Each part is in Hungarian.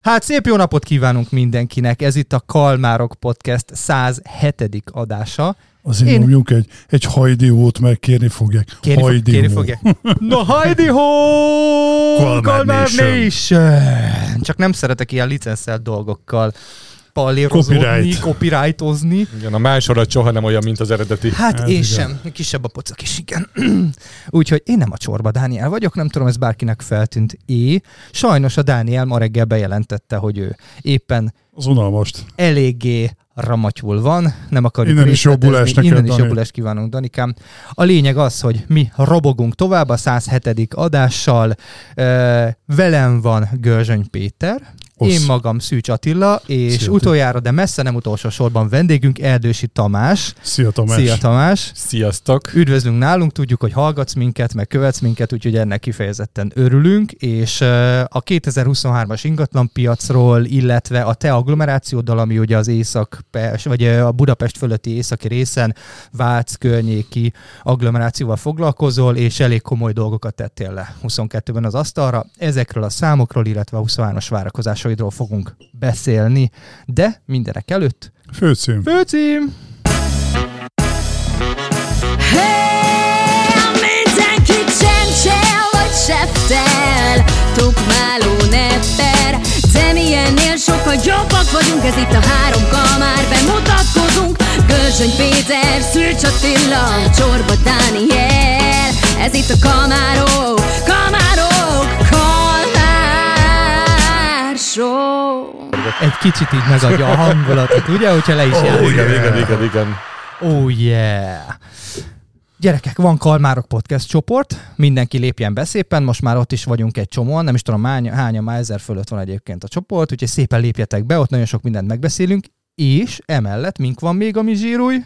Hát szép jó napot kívánunk mindenkinek, ez itt a Kalmárok Podcast 107. adása. Azért Én... mondjuk egy, egy hajdiót meg kérni fogják. Kérni, fog, kérni fogják. Na hajdi ho! Kalmár, Nation. Csak nem szeretek ilyen licenszelt dolgokkal palérozódni, Copyright. copyrightozni. Igen, a másolat soha nem olyan, mint az eredeti. Hát Ez én igen. sem, kisebb a pocak is, igen. Úgyhogy én nem a csorba Dániel vagyok, nem tudom, ez bárkinek feltűnt é. Sajnos a Dániel ma reggel bejelentette, hogy ő éppen az unalmast. Eléggé ramatyul van, nem akarjuk Innen is jobbulást neked, Innen is jobbulást kívánunk, Danikám. A lényeg az, hogy mi robogunk tovább a 107. adással. Velem van Görzsöny Péter. Osz. Én magam Szűcs Attila, és Szia, utoljára, de messze nem utolsó sorban vendégünk Erdősi Tamás. Szia Tamás! Szia Tamás! Sziasztok! Üdvözlünk nálunk, tudjuk, hogy hallgatsz minket, meg követsz minket, úgyhogy ennek kifejezetten örülünk, és a 2023-as ingatlanpiacról, illetve a te agglomerációddal, ami ugye az észak vagy a Budapest fölötti északi részen Vác környéki agglomerációval foglalkozol, és elég komoly dolgokat tettél le 22-ben az asztalra. Ezekről a számokról, illetve a 23-as várakozásról játékosaidról fogunk beszélni, de mindenek előtt... Főcím. Főcím! Hey, mindenki csencsel, vagy seftel, tukmáló nepper, de mi ennél sokkal jobbak vagyunk, ez itt a három kamár, bemutatkozunk, Gölzsöny Péter, Szűcs Attila, Csorba Dániel, ez itt a kamárok, kamárok, show. Egy kicsit így megadja a hangulatot, ugye, hogyha le is oh, jár. Igen, igen, igen, igen. Oh yeah. Gyerekek, van Kalmárok Podcast csoport, mindenki lépjen be szépen, most már ott is vagyunk egy csomóan, nem is tudom hányan, hányan már ezer fölött van egyébként a csoport, úgyhogy szépen lépjetek be, ott nagyon sok mindent megbeszélünk, és emellett mink van még a mi zsíruj?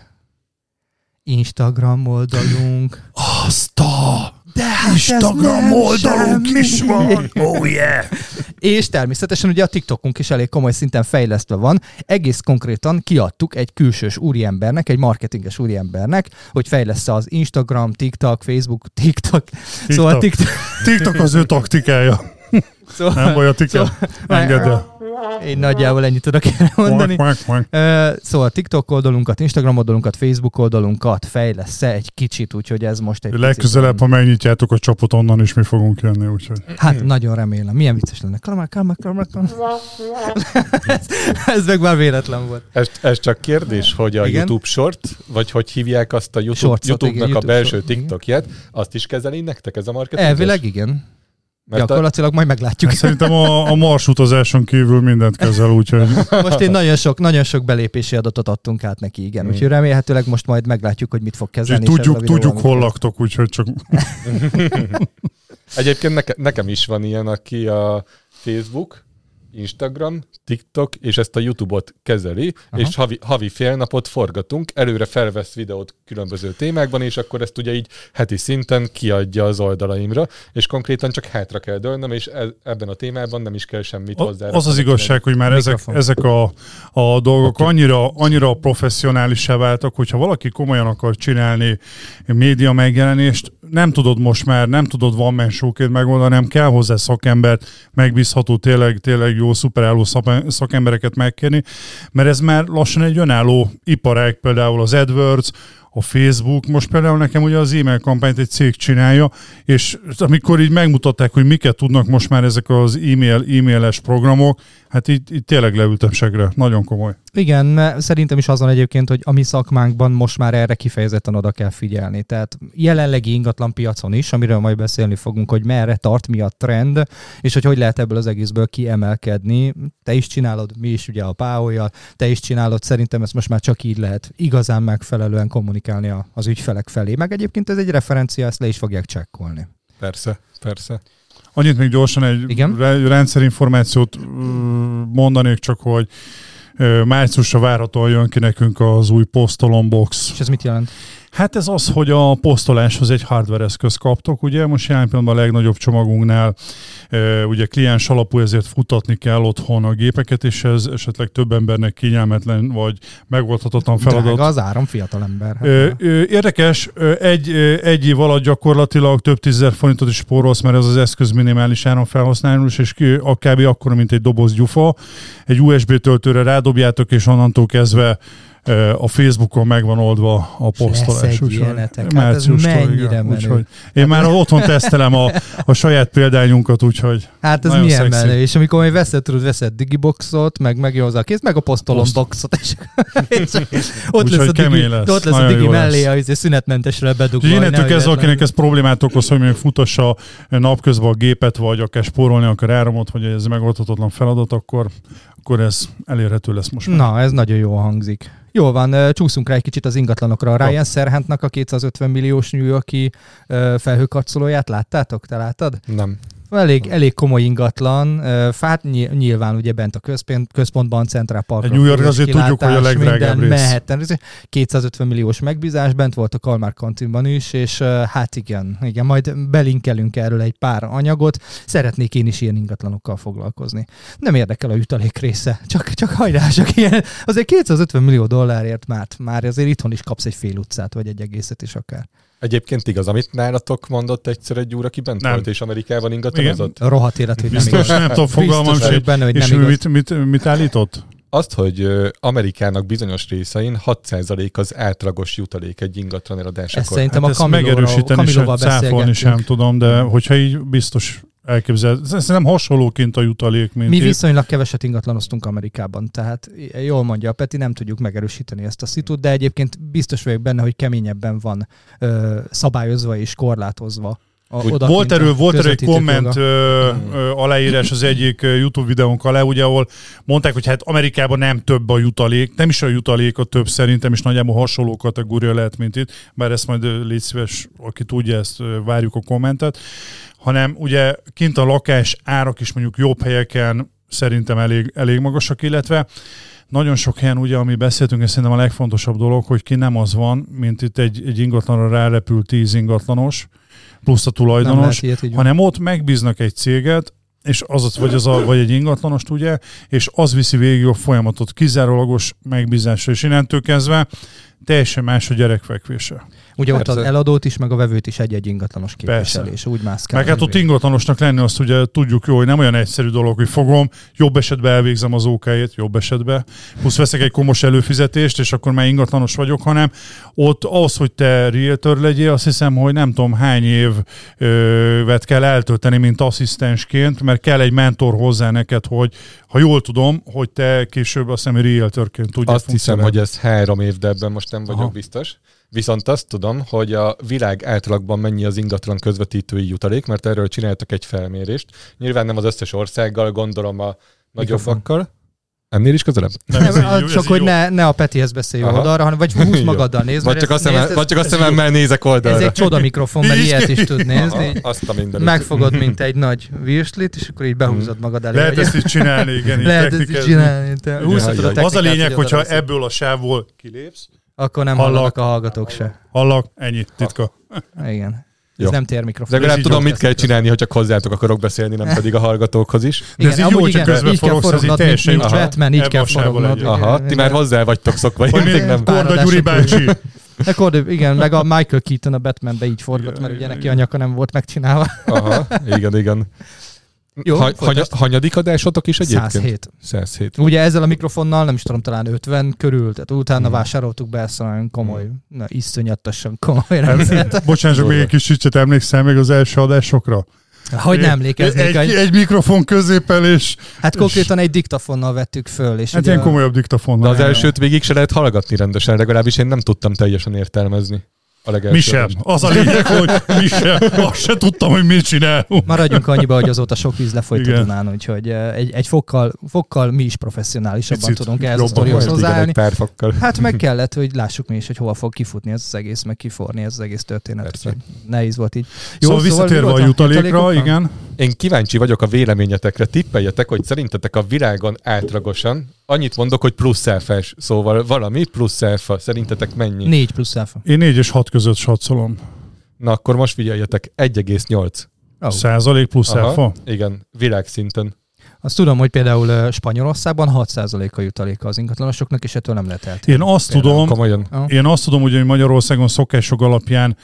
Instagram oldalunk. Azt a de hát Instagram oldalunk is van. Oh yeah. És természetesen ugye a TikTokunk is elég komoly szinten fejlesztve van. Egész konkrétan kiadtuk egy külsős úriembernek, egy marketinges úriembernek, hogy fejlesz az Instagram, TikTok, Facebook, TikTok. TikTok. Szóval TikTok. TikTok az ő taktikája. Szóval, nem baj, a TikTok. Szóval, Engedd el. Én nagyjából ennyit tudok erre mondani. Szóval TikTok oldalunkat, Instagram oldalunkat, Facebook oldalunkat fejlesz egy kicsit, úgyhogy ez most egy Legközelebb, ha megnyitjátok a csapot, onnan is mi fogunk jönni, úgyhogy. Hát nagyon remélem. Milyen vicces lenne. Kalamár, kalamár, kalamár, ez, ez meg már véletlen volt. Ez, ez csak kérdés, hogy a igen? YouTube short, vagy hogy hívják azt a YouTube, YouTube-nak igen, YouTube a belső TikTokját, azt is kezeli nektek ez a marketing? Elvileg igen. Mert Gyakorlatilag a... majd meglátjuk. Szerintem a, a marsutazáson kívül mindent kezel, úgyhogy... Most én nagyon sok, nagyon sok belépési adatot adtunk át neki, igen. Mm. Úgyhogy remélhetőleg most majd meglátjuk, hogy mit fog kezelni. És tudjuk, tudjuk hol laktok, úgyhogy csak... Egyébként neke, nekem is van ilyen, aki a Facebook, Instagram, TikTok és ezt a YouTube-ot kezeli, Aha. és havi, havi fél napot forgatunk, előre felvesz videót különböző témákban, és akkor ezt ugye így heti szinten kiadja az oldalaimra, és konkrétan csak hátra kell dőlnöm, és e, ebben a témában nem is kell semmit hozzá. Az az igazság, hogy már ezek, ezek a, a dolgok okay. annyira, annyira professzionálisá váltak, hogyha valaki komolyan akar csinálni média megjelenést, nem tudod most már, nem tudod van man megoldani, nem kell hozzá szakembert, megbízható, tényleg, tényleg jó, szuperálló szakembereket megkérni, mert ez már lassan egy önálló iparág, például az AdWords, a Facebook, most például nekem ugye az e-mail kampányt egy cég csinálja, és amikor így megmutatták, hogy miket tudnak most már ezek az e-mail, e-mailes programok, hát így, így tényleg leültem segre, nagyon komoly. Igen, szerintem is azon egyébként, hogy a mi szakmánkban most már erre kifejezetten oda kell figyelni. Tehát jelenlegi ingatlan piacon is, amiről majd beszélni fogunk, hogy merre tart, mi a trend, és hogy hogy lehet ebből az egészből kiemelkedni. Te is csinálod, mi is ugye a páolya, te is csinálod, szerintem ezt most már csak így lehet igazán megfelelően kommunikálni az ügyfelek felé. Meg egyébként ez egy referencia, ezt le is fogják csekkolni. Persze, persze. Annyit még gyorsan egy Igen? rendszerinformációt mondanék csak, hogy márciusra várhatóan jön ki nekünk az új Postolon Box. És ez mit jelent? Hát ez az, hogy a posztoláshoz egy hardware eszköz kaptok, ugye most jelen pillanatban a legnagyobb csomagunknál ugye kliens alapú, ezért futatni kell otthon a gépeket, és ez esetleg több embernek kényelmetlen vagy megoldhatatlan feladat. Drága az áram fiatal ember. Hát érdekes, egy, egy év alatt gyakorlatilag több tízezer forintot is spórolsz, mert ez az eszköz minimális áram felhasználós, és kb. akkor, mint egy doboz gyufa. Egy USB töltőre rádobjátok, és onnantól kezdve a Facebookon megvan oldva a posztolás. Hát március mennyire menő. Úgyhogy én már otthon tesztelem a, a saját példányunkat, úgyhogy Hát ez milyen szexi. menő, és amikor majd veszed, tudod, veszed digiboxot, meg megjön a kész, meg a posztolom boxot, és, és ott, lesz a digi, lesz. ott lesz a digi mellé, a izé szünetmentesre bedugva. Innentől kezdve, akinek ez problémát okoz, hogy még futassa napközben a gépet, vagy akár spórolni akar áramot, hogy ez megoldhatatlan feladat, akkor, akkor ez elérhető lesz most. Már. Na, ez nagyon jó hangzik. Jól van, csúszunk rá egy kicsit az ingatlanokra. Ryan Serhantnak a 250 milliós New Yorki felhőkarcolóját láttátok? Te láttad? Nem. Elég, elég komoly ingatlan. Fát nyilván ugye bent a központ, központban, Central Park. New York azért tudjuk, hogy a legdrágább rész. Manhattan, 250 milliós megbízás, bent volt a Kalmár kantinban is, és hát igen, igen, majd belinkelünk erről egy pár anyagot. Szeretnék én is ilyen ingatlanokkal foglalkozni. Nem érdekel a jutalék része, csak, csak hajrá, csak ilyen. Azért 250 millió dollárért már, már azért itthon is kapsz egy fél utcát, vagy egy egészet is akár. Egyébként igaz, amit nálatok mondott egyszer egy úr, aki bent nem. volt, és Amerikában ingatlanozott? A rohadt élet, hogy nem igaz. nem tudom, fogalmam sem. Benne, hogy és nem mit, mit, mit állított? Azt, hogy Amerikának bizonyos részein 6% az átlagos jutalék egy ingatlan eladásakor. Ezt szerintem hát a Kamilóval, megerősíteni sem, sem tudom, de hogyha így biztos elképzelhető. Szerintem hasonlóként a jutalék, mint Mi viszonylag keveset ingatlanoztunk Amerikában, tehát jól mondja a Peti, nem tudjuk megerősíteni ezt a szitut, de egyébként biztos vagyok benne, hogy keményebben van ö, szabályozva és korlátozva a, volt erről, volt erről egy komment ö, ö, aláírás az egyik YouTube videónk alá, ugye, ahol mondták, hogy hát Amerikában nem több a jutalék, nem is a jutalék a több szerintem, is nagyjából hasonló kategória lehet, mint itt, bár ezt majd légy szíves, aki tudja, ezt várjuk a kommentet, hanem ugye kint a lakás árak is mondjuk jobb helyeken szerintem elég, elég magasak, illetve nagyon sok helyen, ugye, ami beszéltünk, ez szerintem a legfontosabb dolog, hogy ki nem az van, mint itt egy, egy ingatlanra rárepült tíz ingatlanos, plusz a tulajdonos, ilyet, hanem ott megbíznak egy céget, és az ott vagy, az a, vagy egy ingatlanost, ugye, és az viszi végig a folyamatot kizárólagos megbízásra, és innentől kezdve teljesen más a gyerekfekvése. Ugye Persze. ott az eladót is, meg a vevőt is egy-egy ingatlanos képviselés, úgy mászkál. Meg hát ott ingatlanosnak lenni azt ugye tudjuk jó, hogy nem olyan egyszerű dolog, hogy fogom, jobb esetben elvégzem az ókájét, jobb esetben, plusz veszek egy komos előfizetést, és akkor már ingatlanos vagyok, hanem ott az, hogy te realtor legyél, azt hiszem, hogy nem tudom hány évet kell eltölteni, mint asszisztensként, mert kell egy mentor hozzá neked, hogy ha jól tudom, hogy te később azt hiszem realtorként tudja Azt hiszem, hogy ez három év, de ebben most nem vagyok Aha. biztos. Viszont azt tudom, hogy a világ átlagban mennyi az ingatlan közvetítői jutalék, mert erről csináltak egy felmérést. Nyilván nem az összes országgal, gondolom a nagyobbakkal. Ennél is közelebb? Nem, nem, csak hogy ne, ne a Petihez beszélj oldalra, hanem vagy húsz magaddal nézd. Vagy csak, a szemem, vagy csak a szememmel nézek oldalra. Ez egy csoda mikrofon, mert ilyet is tud nézni. Aha, azt a Megfogod, mint egy nagy virslit, és akkor így behúzod magad elé. Lehet ezt is csinálni, igen. Lehet ezt is csinálni. Az a lényeg, hogyha ebből a sávból kilépsz, akkor nem hallak, hallanak a hallgatók se. Hallak, ennyi, titka. Igen. Jó. Ez nem tér mikrofon. De legalább tudom, mit kell csinálni, ha csak hozzátok akarok beszélni, nem pedig a hallgatókhoz is. Igen, De ez így jó, csak közben így kell forognod, mint, mint Batman, így kell forognod. Aha, ti már hozzá vagytok szokva, én még nem. Korda Gyuri bácsi. Akkor, igen, meg a Michael Keaton a Batmanbe így forgott, mert ugye neki a nyaka nem volt megcsinálva. Aha, igen, igen. Jó, ha, hanya, hanyadik adásotok is egyébként? 107. 107. Ugye ezzel a mikrofonnal, nem is tudom, talán 50 körül, tehát utána hmm. vásároltuk be ezt nagyon komoly, hmm. na, iszonyatosan komoly hát, Bocsánat, csak még egy kis csicset emlékszel még az első adásokra? Hogy nem emlékeznék. Egy, egy mikrofon középen, és... Hát konkrétan egy diktafonnal vettük föl. És hát ilyen komolyabb diktafonnal. De az elsőt végig se lehet hallgatni rendesen, legalábbis én nem tudtam teljesen értelmezni. A mi sem. Az a lényeg, hogy mi sem. Azt se tudtam, hogy mit csinálunk. Maradjunk annyiba, hogy azóta sok víz lefolyt a Dunán, úgyhogy eh, egy, egy fokkal, fokkal mi is professzionálisabban Picit tudunk ehhez a sztorihoz hozzáállni. Hát meg kellett, hogy lássuk mi is, hogy hova fog kifutni ez az egész, meg kiforni ez az egész történet. Nehéz volt így. Jó, szóval, szóval visszatérve a jutalékra, igen. Én kíváncsi vagyok a véleményetekre. Tippeljetek, hogy szerintetek a világon átlagosan annyit mondok, hogy plusz elfes, szóval valami plusz elfa. Szerintetek mennyi? 4 plusz alfa. Én 4 és 6 között satszolom. Na akkor most figyeljetek, 1,8. Oh. Százalék plusz Aha, alfa? Igen, világszinten. Azt tudom, hogy például Spanyolországban 6%-a jutaléka az ingatlanosoknak, és ettől nem lehet eltérni. Én azt Például. tudom, Komolyan. Én azt tudom, hogy Magyarországon szokások alapján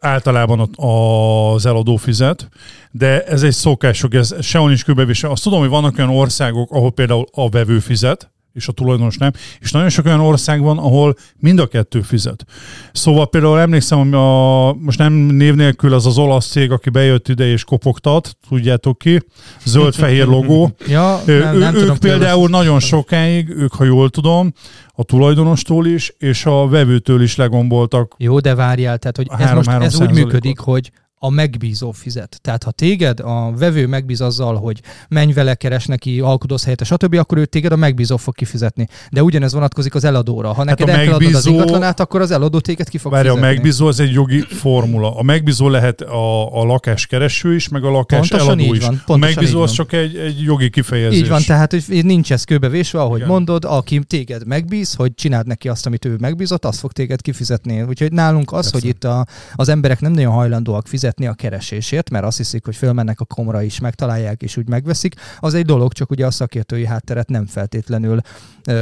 általában az eladó fizet, de ez egy szokások, ez sehol nincs kőbevése. Azt tudom, hogy vannak olyan országok, ahol például a vevő fizet, és a tulajdonos nem, és nagyon sok olyan ország van, ahol mind a kettő fizet. Szóval például emlékszem, hogy a, most nem név nélkül az az olasz cég, aki bejött ide és kopogtat, tudjátok ki, zöld-fehér logó, Ja, nem, ő, nem ők tudom, például nagyon sokáig, ők, ha jól tudom, a tulajdonostól is, és a vevőtől is legomboltak. Jó, de várjál, tehát hogy ez most ez úgy működik, hogy a megbízó fizet. Tehát ha téged a vevő megbíz azzal, hogy menj vele, keres neki alkudoz helyette, stb., akkor ő téged a megbízó fog kifizetni. De ugyanez vonatkozik az eladóra. Ha neked Hát a el kell adnod az megbízó- ingatlanát, akkor az eladó téged ki fog Várja, a fizetni. megbízó az egy jogi formula. A megbízó lehet a, a lakáskereső is, meg a lakás Pontosan eladó is. van, a pontosan megbízó így az van. csak egy, egy jogi kifejezés. Így van, tehát hogy nincs ez kőbevésve, ahogy Igen. mondod, aki téged megbíz, hogy csináld neki azt, amit ő megbízott, azt fog téged kifizetni. Úgyhogy nálunk az, Persze. hogy itt a, az emberek nem nagyon hajlandóak fizetni a keresésért, mert azt hiszik, hogy fölmennek a komra is, megtalálják és úgy megveszik, az egy dolog, csak ugye a szakértői hátteret nem feltétlenül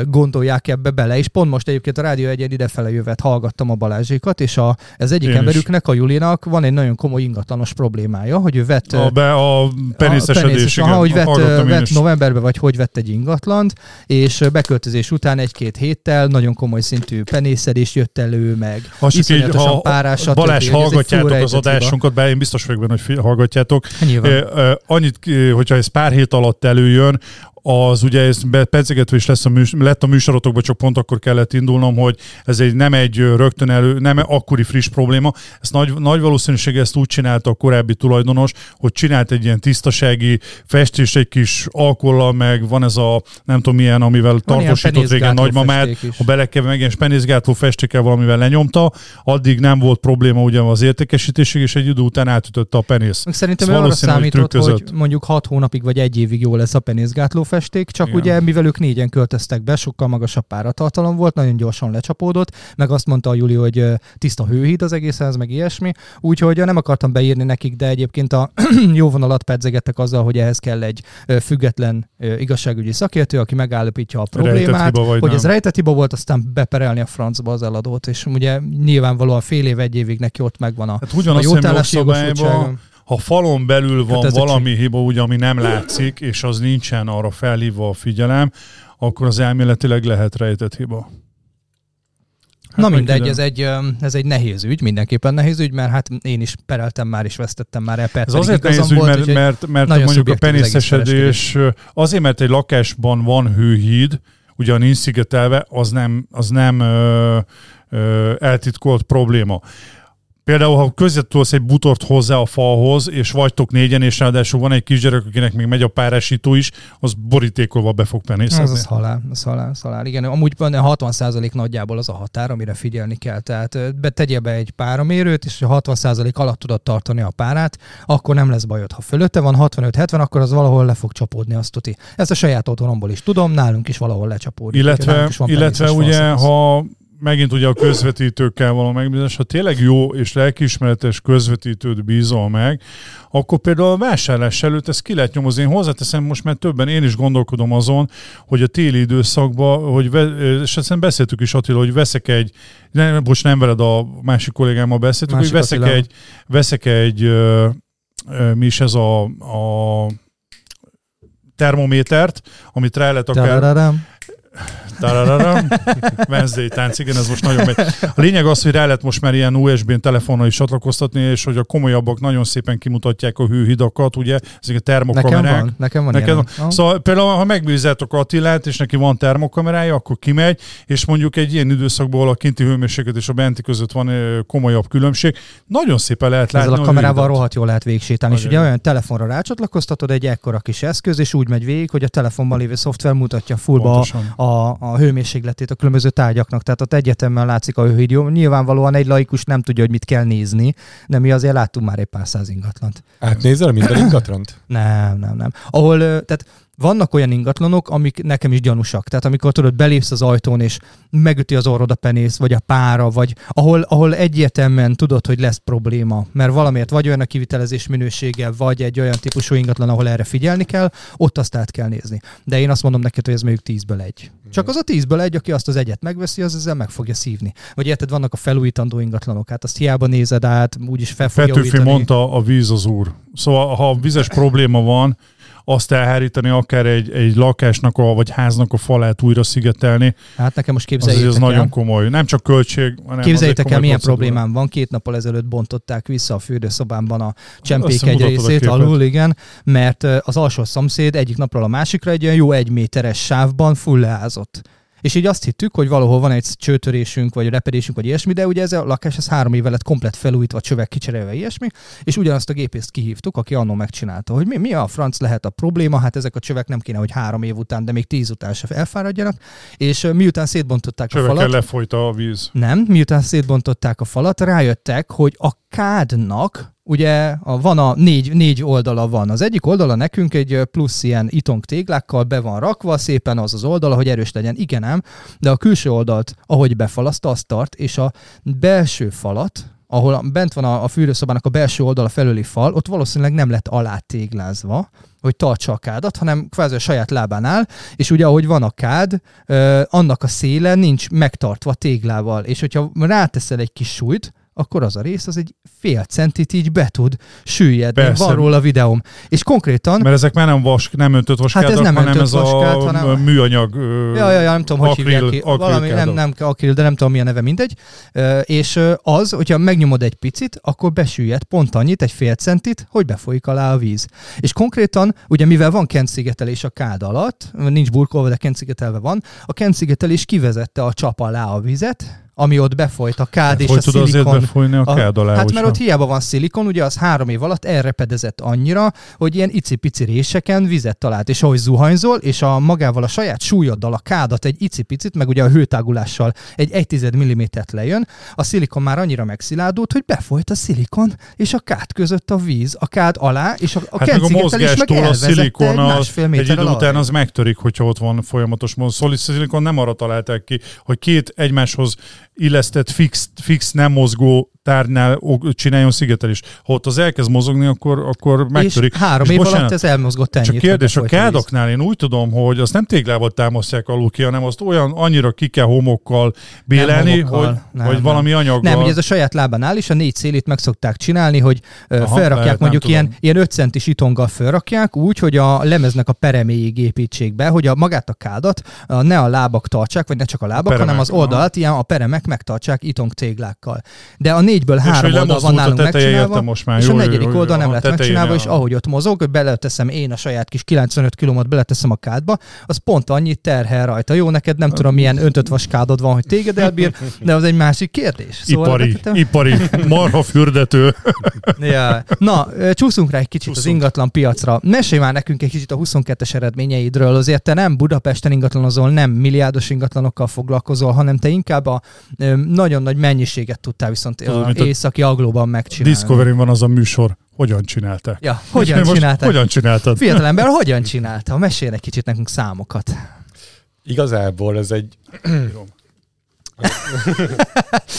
gondolják ebbe bele. És pont most egyébként a Rádió egyen idefele jövet hallgattam a Balázsékat, és a, ez egyik Én is. emberüknek, a Julinak van egy nagyon komoly ingatlanos problémája, hogy ő vett A, be, a peniszesedés, penészes, igen. aha, hogy vett, vett is. novemberben, vagy hogy vett egy ingatlant, és beköltözés után egy-két héttel nagyon komoly szintű penészedés jött elő, meg Ha csak így, iszonyatosan ha párás. Balázs hallgatjátok az adásunkat, bár én biztos vagyok benne, hogy hallgatjátok. Nyilván. Annyit, hogyha ez pár hét alatt előjön, az ugye ez pedzegetve is lesz a műs, lett a műsorotokban, csak pont akkor kellett indulnom, hogy ez egy nem egy rögtön elő, nem akkori friss probléma. Ezt nagy, nagy valószínűség ezt úgy csinálta a korábbi tulajdonos, hogy csinált egy ilyen tisztasági festést egy kis alkollal, meg van ez a nem tudom milyen, amivel tartósított régen nagymamát, ha belekeve meg ilyen penészgátló festékkel valamivel lenyomta, addig nem volt probléma ugye az értékesítésig, és egy idő után átütötte a penész. Szerintem ő arra hogy számított, hogy trükközött. mondjuk 6 hónapig vagy egy évig jó lesz a penészgátló festék, csak Igen. ugye mivel ők négyen költöztek be, sokkal magasabb páratartalom volt, nagyon gyorsan lecsapódott, meg azt mondta a Juli, hogy tiszta hőhíd az egészhez, meg ilyesmi, úgyhogy nem akartam beírni nekik, de egyébként a jó vonalat pedzegettek azzal, hogy ehhez kell egy független igazságügyi szakértő, aki megállapítja a problémát, hogy nem. ez rejtett hiba volt, aztán beperelni a francba az eladót, és ugye nyilvánvalóan fél év, egy évig neki ott megvan a, Hát a jótállási jogosultsága. Ha falon belül van Kötelezettség. valami hiba, ugye, ami nem látszik, és az nincsen arra felhívva a figyelem, akkor az elméletileg lehet rejtett hiba. Hát Na mindegy, ez egy, ez egy nehéz ügy, mindenképpen nehéz ügy, mert hát én is pereltem már, és vesztettem már el per, Ez azért nehéz ügy, volt, mert, mert, mert mondjuk a szubjektív az penészesedés, azért, mert egy lakásban van hőhíd, ugye a nincs szigetelve, az nem, az nem ö, ö, eltitkolt probléma. Például, ha közvetülsz egy butort hozzá a falhoz, és vagytok négyen, és ráadásul van egy kisgyerek, akinek még megy a párásító is, az borítékolva be fog az, penészezni. az halál, az halál, az halál. Igen, amúgy van 60% nagyjából az a határ, amire figyelni kell. Tehát be, tegyél be egy páramérőt, és ha 60% alatt tudod tartani a párát, akkor nem lesz bajod. Ha fölötte van 65-70, akkor az valahol le fog csapódni, azt tuti. Ezt a saját otthonomból is tudom, nálunk is valahol lecsapódik. Illetve, is illetve ugye, ha megint ugye a közvetítőkkel való megbízás, ha tényleg jó és lelkiismeretes közvetítőt bízol meg, akkor például a vásárlás előtt ezt ki lehet nyomozni. Én hozzáteszem most, mert többen én is gondolkodom azon, hogy a téli időszakban, hogy ve, és aztán beszéltük is Attila, hogy veszek egy, nem, most nem veled a másik kollégámmal beszéltük, Másik hogy veszek Attilával. egy, veszek egy ö, ö, mi is ez a, a termométert, amit rá lehet akár Tarararam. Tarararam. Wednesday tánc, igen, ez most nagyon megy. A lényeg az, hogy rá lehet most már ilyen USB-n telefonnal is csatlakoztatni, és hogy a komolyabbak nagyon szépen kimutatják a hőhidakat, ugye, ezek a Nekem termokamerák. van, nekem van ilyen. van. Szóval például, ha megbízátok Attilát, és neki van termokamerája, akkor kimegy, és mondjuk egy ilyen időszakból a kinti hőmérséklet és a benti között van komolyabb különbség. Nagyon szépen lehet látni. Ezzel a kamerával hőhidat. rohadt jól lehet végsétálni, és ugye olyan telefonra rácsatlakoztatod egy ekkora kis eszköz, és úgy megy végig, hogy a telefonban lévő szoftver mutatja fullba a, Pontosan. a, a hőmérsékletét a különböző tárgyaknak, tehát ott egyetemben látszik a hőhíd. Jó, Nyilvánvalóan egy laikus nem tudja, hogy mit kell nézni, de mi azért láttunk már egy pár száz ingatlant. Átnézel minden ingatlant? Nem, nem, nem. Ahol, tehát vannak olyan ingatlanok, amik nekem is gyanúsak. Tehát amikor tudod, belépsz az ajtón, és megüti az orrod a penész, vagy a pára, vagy ahol, ahol egyértelműen tudod, hogy lesz probléma, mert valamiért vagy olyan a kivitelezés minősége, vagy egy olyan típusú ingatlan, ahol erre figyelni kell, ott azt át kell nézni. De én azt mondom neked, hogy ez mondjuk tízből egy. Csak az a tízből egy, aki azt az egyet megveszi, az ezzel meg fogja szívni. Vagy érted, vannak a felújítandó ingatlanok, hát azt hiába nézed át, úgyis fel fogja Petőfi mondta, a víz az úr. Szóval, ha vizes probléma van, azt elhárítani, akár egy, egy lakásnak a, vagy háznak a falát újra szigetelni. Hát nekem most képzeljétek az, az nagyon komoly. Nem csak költség, hanem Képzeljétek el, milyen procedúra. problémám van. Két nappal ezelőtt bontották vissza a fürdőszobámban a csempék egy részét alul, igen, mert az alsó szomszéd egyik napról a másikra egy olyan jó egy méteres sávban fullázott. És így azt hittük, hogy valahol van egy csőtörésünk, vagy repedésünk, vagy ilyesmi, de ugye ez a lakás ez három éve lett komplet felújítva, csövek kicserélve, ilyesmi, és ugyanazt a gépészt kihívtuk, aki annó megcsinálta, hogy mi, mi a franc lehet a probléma, hát ezek a csövek nem kéne, hogy három év után, de még tíz után se elfáradjanak, és miután szétbontották Csövekkel a falat... lefolyta a víz. Nem, miután szétbontották a falat, rájöttek, hogy a kádnak ugye a, van a négy, négy oldala van. Az egyik oldala nekünk egy plusz ilyen itong téglákkal be van rakva, szépen az az oldala, hogy erős legyen. Igen ám, de a külső oldalt, ahogy befalaszta, azt tart, és a belső falat, ahol bent van a, a fürdőszobának a belső oldala felüli fal, ott valószínűleg nem lett alátéglázva, hogy tartsa a kádat, hanem kvázi a saját lábán áll, és ugye ahogy van a kád, annak a széle nincs megtartva téglával, és hogyha ráteszel egy kis súlyt, akkor az a rész az egy fél centit így be tud süllyedni. Persze. Van róla videóm. És konkrétan... Mert ezek már nem vas, nem öntött vaskádak, hát ez nem hanem ez vaskád, a hanem... műanyag Ja, ja, ja, nem tudom, akril, hogy hívják ki. Valami, nem, nem akril, de nem tudom, milyen neve, mindegy. És az, hogyha megnyomod egy picit, akkor besüllyed pont annyit, egy fél centit, hogy befolyik alá a víz. És konkrétan, ugye mivel van kentszigetelés a kád alatt, nincs burkolva, de kentszigetelve van, a kentszigetelés kivezette a csap alá a vizet, ami ott befolyt, a kád hát, és hogy a tud szilikon. azért befolyni a, a kád alá? Hát mert ott hiába van szilikon, ugye az három év alatt elrepedezett annyira, hogy ilyen icipici réseken vizet talált, és ahogy zuhanyzol, és a magával a saját súlyoddal a kádat egy icipicit, meg ugye a hőtágulással egy 1 mm lejön, a szilikon már annyira megszilárdult, hogy befolyt a szilikon és a kád között a víz, a kád alá, és a, a hát meg a mozgástól a szilikon egy, egy idő után az megtörik, hogyha ott van folyamatos mozgás. Szolid szilikon nem arra találták ki, hogy két egymáshoz illesztett fix, fix nem mozgó tárnál csináljon szigetelést. Ha ott az elkezd mozogni, akkor, akkor megtörik. És három és év bocsánat, alatt ez elmozgott ennyit. Csak kérdés, a kádoknál én úgy tudom, hogy azt nem téglával támasztják alul ki, hanem azt olyan annyira ki kell homokkal bélelni, nem homokkal, hogy, nem, hogy nem. valami anyaggal. Nem, ugye ez a saját lábán áll, és a négy szélét meg szokták csinálni, hogy Aha, felrakják lehet, mondjuk ilyen, ilyen 5 centis itonggal felrakják, úgy, hogy a lemeznek a pereméig építsék be, hogy a magát a kádat ne a lábak tartsák, vagy ne csak a lábak, a peremek, hanem az oldalt, ilyen a peremek megtartsák itong téglákkal. De a négyből három oldal van nálunk megcsinálva, most már, és jó, a negyedik jó, jó, oldal nem lett megcsinálva, és ahogy ott mozog, beleteszem én a saját kis 95 kilómat, beleteszem a kádba, az pont annyit terhel rajta. Jó, neked nem tudom, milyen öntött vaskádod van, hogy téged elbír, de az egy másik kérdés. Szóval ipari, nekem... ipari, marha fürdető. ja. Na, csúszunk rá egy kicsit csúszunk. az ingatlan piacra. Mesélj már nekünk egy kicsit a 22-es eredményeidről. Azért te nem Budapesten ingatlanozol, nem milliárdos ingatlanokkal foglalkozol, hanem te inkább a nagyon nagy mennyiséget tudtál viszont Tudod, északi aglóban megcsinálni. discovery van az a műsor, hogyan csinálták? Ja, hogyan csinálták? Hogyan csináltad? Fiatalember, hogyan csinálta? Mesélj egy kicsit nekünk számokat. Igazából ez egy...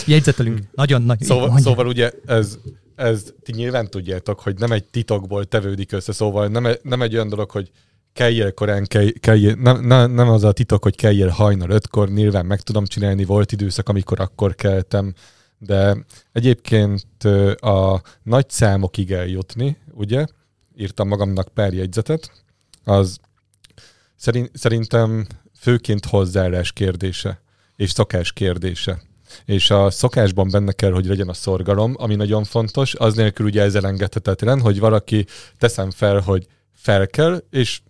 Jegyzetelünk. Nagyon nagy. Szóval, szóval ugye ez, ez ti nyilván tudjátok, hogy nem egy titokból tevődik össze, szóval nem, nem egy olyan dolog, hogy kelljél korán, kelj, kelljél, nem, nem, nem az a titok, hogy kelljél hajnal ötkor, nyilván meg tudom csinálni, volt időszak, amikor akkor keltem, de egyébként a nagy számokig eljutni, ugye, írtam magamnak pár jegyzetet, az szerint, szerintem főként hozzáállás kérdése, és szokás kérdése. És a szokásban benne kell, hogy legyen a szorgalom, ami nagyon fontos, az nélkül ugye ez elengedhetetlen, hogy valaki teszem fel, hogy fel kell, és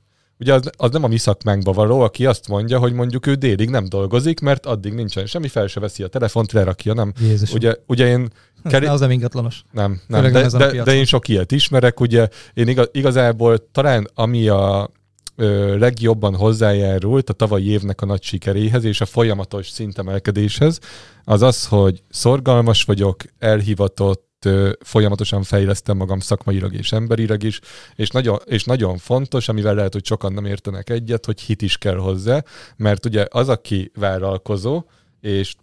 ugye az, az nem a mi szakmánkba való, aki azt mondja, hogy mondjuk ő délig nem dolgozik, mert addig nincsen semmi, fel se veszi a telefont, lerakja, nem. Jézus. Ugye, ugye én... Keri... Az nem ingatlanos. Nem, nem. de, nem de, de, én sok ilyet ismerek, ugye én igaz, igazából talán ami a ö, legjobban hozzájárult a tavalyi évnek a nagy sikeréhez és a folyamatos szintemelkedéshez, az az, hogy szorgalmas vagyok, elhivatott, itt folyamatosan fejlesztem magam szakmailag és emberileg is, és nagyon, és nagyon fontos, amivel lehet, hogy sokan nem értenek egyet, hogy hit is kell hozzá, mert ugye az, aki vállalkozó, és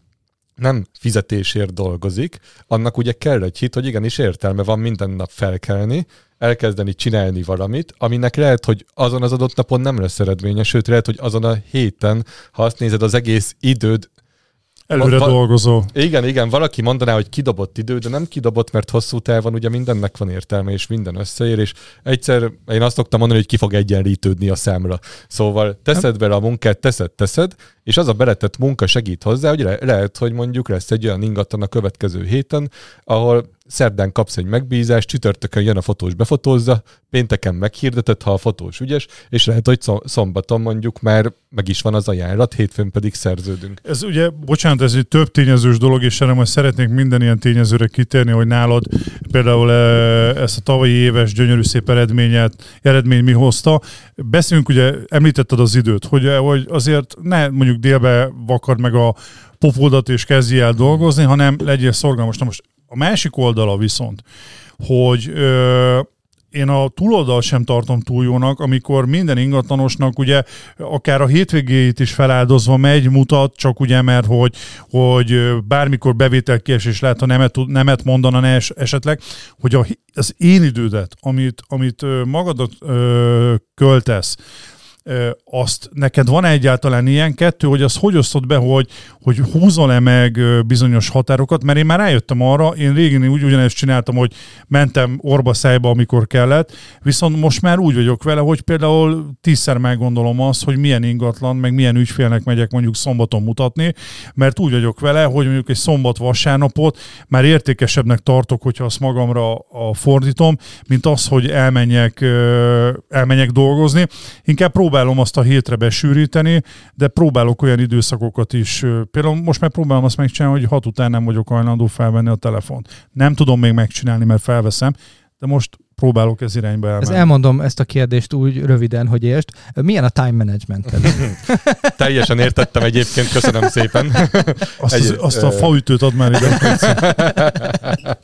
nem fizetésért dolgozik, annak ugye kell egy hit, hogy igenis értelme van minden nap felkelni, elkezdeni csinálni valamit, aminek lehet, hogy azon az adott napon nem lesz eredménye, sőt lehet, hogy azon a héten, ha azt nézed, az egész időd Előre va- dolgozó. Igen, igen, valaki mondaná, hogy kidobott idő, de nem kidobott, mert hosszú távon ugye mindennek van értelme, és minden összeér, és egyszer én azt szoktam mondani, hogy ki fog egyenlítődni a számra. Szóval teszed bele a munkát, teszed, teszed, és az a beletett munka segít hozzá, hogy le- lehet, hogy mondjuk lesz egy olyan ingatlan a következő héten, ahol szerdán kapsz egy megbízást, csütörtökön jön a fotós befotózza, pénteken meghirdetett, ha a fotós ügyes, és lehet, hogy szombaton mondjuk már meg is van az ajánlat, hétfőn pedig szerződünk. Ez ugye, bocsánat, ez egy több tényezős dolog, és erre most szeretnék minden ilyen tényezőre kitérni, hogy nálad például e, ezt a tavalyi éves gyönyörű szép eredményet, eredmény mi hozta. Beszélünk, ugye említetted az időt, hogy, hogy azért ne mondjuk délbe vakard meg a popodat és kezdjél el dolgozni, hanem legyél szorgalmas. Na most a másik oldala viszont, hogy ö, én a túloldal sem tartom túl jónak, amikor minden ingatlanosnak ugye akár a hétvégéit is feláldozva megy, mutat, csak ugye mert hogy, hogy bármikor bevételkiesés lehet, ha nemet, nemet mondana ne es, esetleg, hogy a, az én idődet, amit, amit magadat ö, költesz, azt neked van egyáltalán ilyen kettő, hogy az hogy osztod be, hogy, hogy húzol-e meg bizonyos határokat, mert én már rájöttem arra, én régen úgy ugyanezt csináltam, hogy mentem orba szájba, amikor kellett, viszont most már úgy vagyok vele, hogy például tízszer meggondolom azt, hogy milyen ingatlan, meg milyen ügyfélnek megyek mondjuk szombaton mutatni, mert úgy vagyok vele, hogy mondjuk egy szombat-vasárnapot már értékesebbnek tartok, hogyha azt magamra fordítom, mint az, hogy elmenjek, elmenjek dolgozni. Inkább próbál próbálom azt a hétre besűríteni, de próbálok olyan időszakokat is, például most már próbálom azt megcsinálni, hogy hat után nem vagyok hajlandó felvenni a telefont. Nem tudom még megcsinálni, mert felveszem, de most próbálok ez irányba elmenni. Ez elmondom ezt a kérdést úgy röviden, hogy értsd. Milyen a time management Teljesen értettem egyébként, köszönöm szépen. Azt, Egy, az, azt a faütőt ad már ide.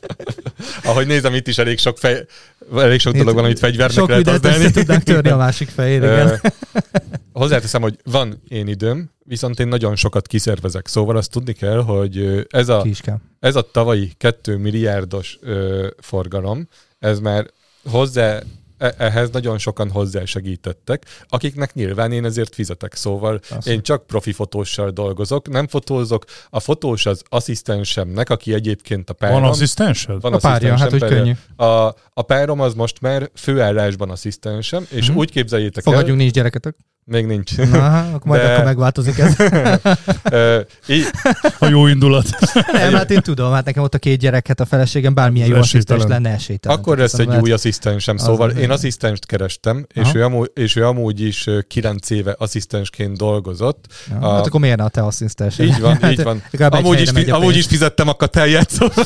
Ahogy nézem, itt is elég sok, fej, elég sok dolog van, amit fegyvernek sok lehet használni. Tudnánk törni a másik fejére, igen. Hozzáteszem, hogy van én időm, viszont én nagyon sokat kiszervezek. Szóval azt tudni kell, hogy ez a, ez a tavalyi 2 milliárdos ö, forgalom, ez már hozzá ehhez nagyon sokan hozzá segítettek, akiknek nyilván én ezért fizetek. Szóval Azt. én csak profi fotóssal dolgozok, nem fotózok. A fotós az asszisztensemnek, aki egyébként a párom. Van asszisztensed? Van a párja, hát hogy könnyű. A, a párom az most már főállásban asszisztensem, és mm-hmm. úgy képzeljétek Fogadjunk el... nincs gyereketek. Még nincs. Aha, akkor majd De... akkor megváltozik ez. a jó indulat. Nem, hát én tudom, hát nekem ott a két gyerek, hát a feleségem bármilyen jó asszisztens lenne esélytelen. Akkor lesz egy új asszisztensem, szóval az én asszisztenst kerestem, és ő, amúgy, és ő amúgy is kilenc éve asszisztensként dolgozott. Ja, a... Hát akkor miért ne a te asszisztens? Így van, hát, így van. Amúgy is, fi, amúgy is fizettem a katáját, szóval.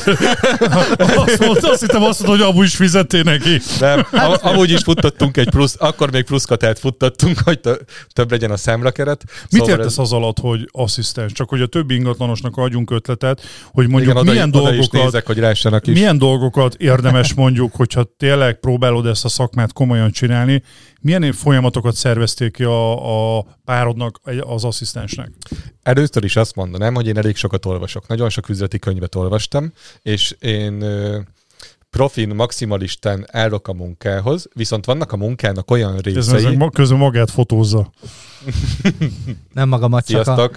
azt, mondta, azt hittem azt mondta, hogy amúgy is fizettél neki. Nem, amúgy is futtattunk egy plusz, akkor még plusz katát futtattunk, hogy több legyen a számlakeret. Mit szóval értesz ez... az alatt, hogy asszisztens? Csak hogy a többi ingatlanosnak adjunk ötletet, hogy mondjuk Igen, milyen oda, dolgokat, is nézek, hogy is. milyen dolgokat érdemes mondjuk, hogyha tényleg próbálod ezt a szakmát komolyan csinálni, milyen folyamatokat szervezték ki a, a párodnak, az asszisztensnek? Először is azt mondanám, hogy én elég sokat olvasok. Nagyon sok üzleti könyvet olvastam, és én profin, maximalisten állok a munkához, viszont vannak a munkának olyan részei... Ez közben magát fotózza. Nem magamat, csak a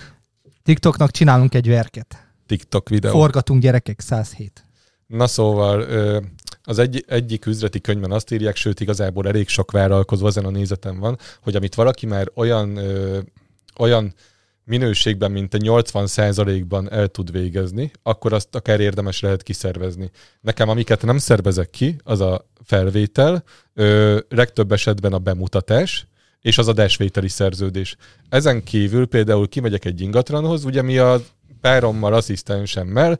TikToknak csinálunk egy verket. TikTok videó. Forgatunk gyerekek 107. Na szóval az egy, egyik üzleti könyvben azt írják, sőt igazából elég sok vállalkozó ezen a nézetem van, hogy amit valaki már olyan, ö, olyan minőségben, mint a 80%-ban el tud végezni, akkor azt akár érdemes lehet kiszervezni. Nekem amiket nem szervezek ki, az a felvétel, ö, legtöbb esetben a bemutatás, és az adásvételi szerződés. Ezen kívül például kimegyek egy ingatlanhoz, ugye mi a párommal, asszisztensemmel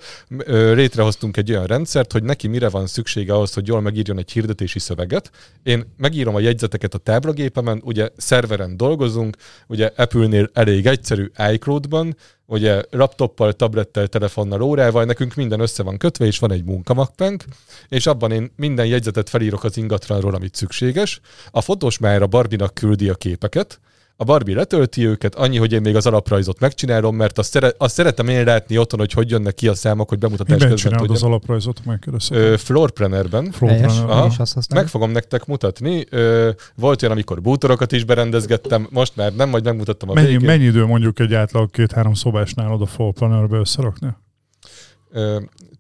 létrehoztunk egy olyan rendszert, hogy neki mire van szüksége ahhoz, hogy jól megírjon egy hirdetési szöveget. Én megírom a jegyzeteket a táblagépemen, ugye szerveren dolgozunk, ugye Apple-nél elég egyszerű iCloud-ban, ugye laptoppal, tablettel, telefonnal, órával, nekünk minden össze van kötve, és van egy munkamappánk, és abban én minden jegyzetet felírok az ingatlanról, amit szükséges. A fotós már a Barbinak küldi a képeket, a Barbie letölti őket, annyi, hogy én még az alaprajzot megcsinálom, mert azt, szere, azt szeretem én látni otthon, hogy hogy jönnek ki a számok, hogy bemutatás Miben közben tudjam. az alaprajzot megkérdezem? Floorplannerben. Floorplanner. Meg fogom nektek mutatni. Ö, volt olyan, amikor bútorokat is berendezgettem, most már nem, majd megmutattam a mennyi, végén. Mennyi idő mondjuk egy átlag két-három szobásnál oda Floorplannerbe összerakni? Ö,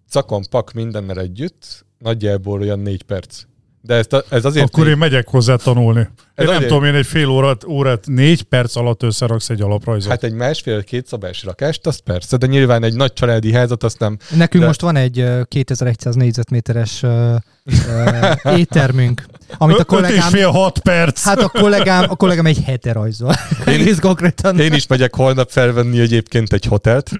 cakon pak mindennel együtt, nagyjából olyan négy perc. De ezt a, ez azért... Akkor én megyek hozzá tanulni. Én ez nem azért... tudom, én egy fél órát, órát, négy perc alatt összeraksz egy alaprajzot. Hát egy másfél-két szabás rakást, azt persze, de nyilván egy nagy családi házat azt nem... Nekünk de... most van egy 2100 négyzetméteres uh, uh, éttermünk, amit a kollégám... Öt és fél, hat perc. Hát a kollégám, a kollégám egy hete rajzol. Én is, konkrétan. Én is megyek holnap felvenni egyébként egy hotelt.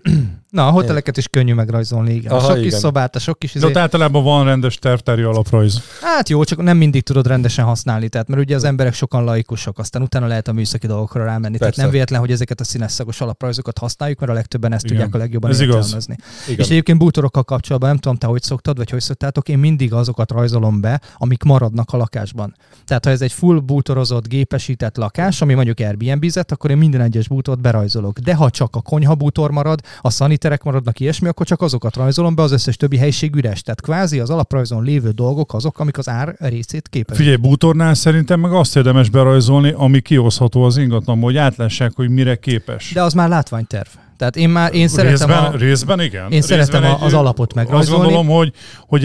Na, a hoteleket is könnyű megrajzolni, igen. Aha, a sok igen. kis szobát, a sok kis... Izé... De általában van rendes tervtári alaprajz. Hát jó, csak nem mindig tudod rendesen használni, tehát mert ugye az emberek sokan laikusok, aztán utána lehet a műszaki dolgokra rámenni. Persze. Tehát nem véletlen, hogy ezeket a színesszagos alaprajzokat használjuk, mert a legtöbben ezt igen. tudják a legjobban Ez értelmezni. Igaz. És egyébként bútorokkal kapcsolatban nem tudom, te hogy szoktad, vagy hogy szoktátok, én mindig azokat rajzolom be, amik maradnak a lakásban. Tehát ha ez egy full bútorozott, gépesített lakás, ami mondjuk Airbnb-zet, akkor én minden egyes bútort berajzolok. De ha csak a konyha bútor marad, a szaniterek maradnak ilyesmi, akkor csak azokat rajzolom be, az összes többi helység üres. Tehát kvázi az alaprajzon lévő dolgok azok, amik az ár részét képezik. Figyelj, bútornál szerintem meg azt érdemes berajzolni, ami kihozható az ingatlanból, hogy átlássák, hogy mire képes. De az már látványterv. Tehát én már én szeretem részben, a, részben igen. Én részben szeretem egy, az alapot megrajzolni. Azt gondolom, hogy, hogy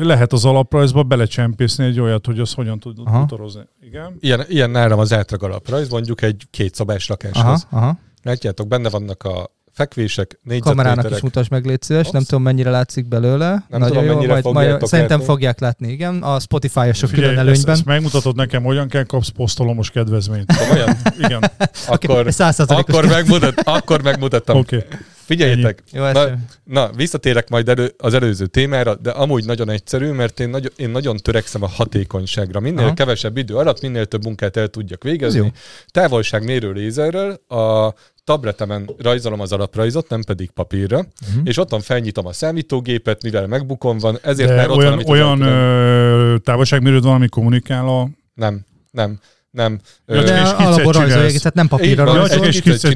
lehet az alaprajzba belecsempészni egy olyat, hogy az hogyan tud bútorozni. Igen. Ilyen, ilyen nálam az átlag alaprajz, mondjuk egy két szabás lakáshoz. Aha, aha. Látjátok, benne vannak a fekvések, Kamerának is mutasd meg, légy szíves. Nem tudom, mennyire látszik belőle. Nem Nagyon tudom, jó, majd, majd szerintem fogják látni, igen. A Spotify-osok külön előnyben. Ezt, ezt megmutatod nekem, hogyan kell kapsz posztolomos kedvezményt. Olyan? igen. Akkor, okay, akkor, megmutat, akkor megmutattam. Okay. Figyeljétek, Jó, na, na, visszatérek majd elő, az előző témára, de amúgy nagyon egyszerű, mert én, nagy, én nagyon törekszem a hatékonyságra. Minél Aha. kevesebb idő alatt, minél több munkát el tudjak végezni. Távolságmérő lézerrel a tabletemen rajzolom az alaprajzot, nem pedig papírra, uh-huh. és ottan felnyitom a számítógépet, mivel megbukon van, ezért De már ott olyan, van, olyan ö, távolságmérőd van, ami kommunikál a... Nem, nem. Nem. De alapból rajzolják, tehát nem papírra rajzol,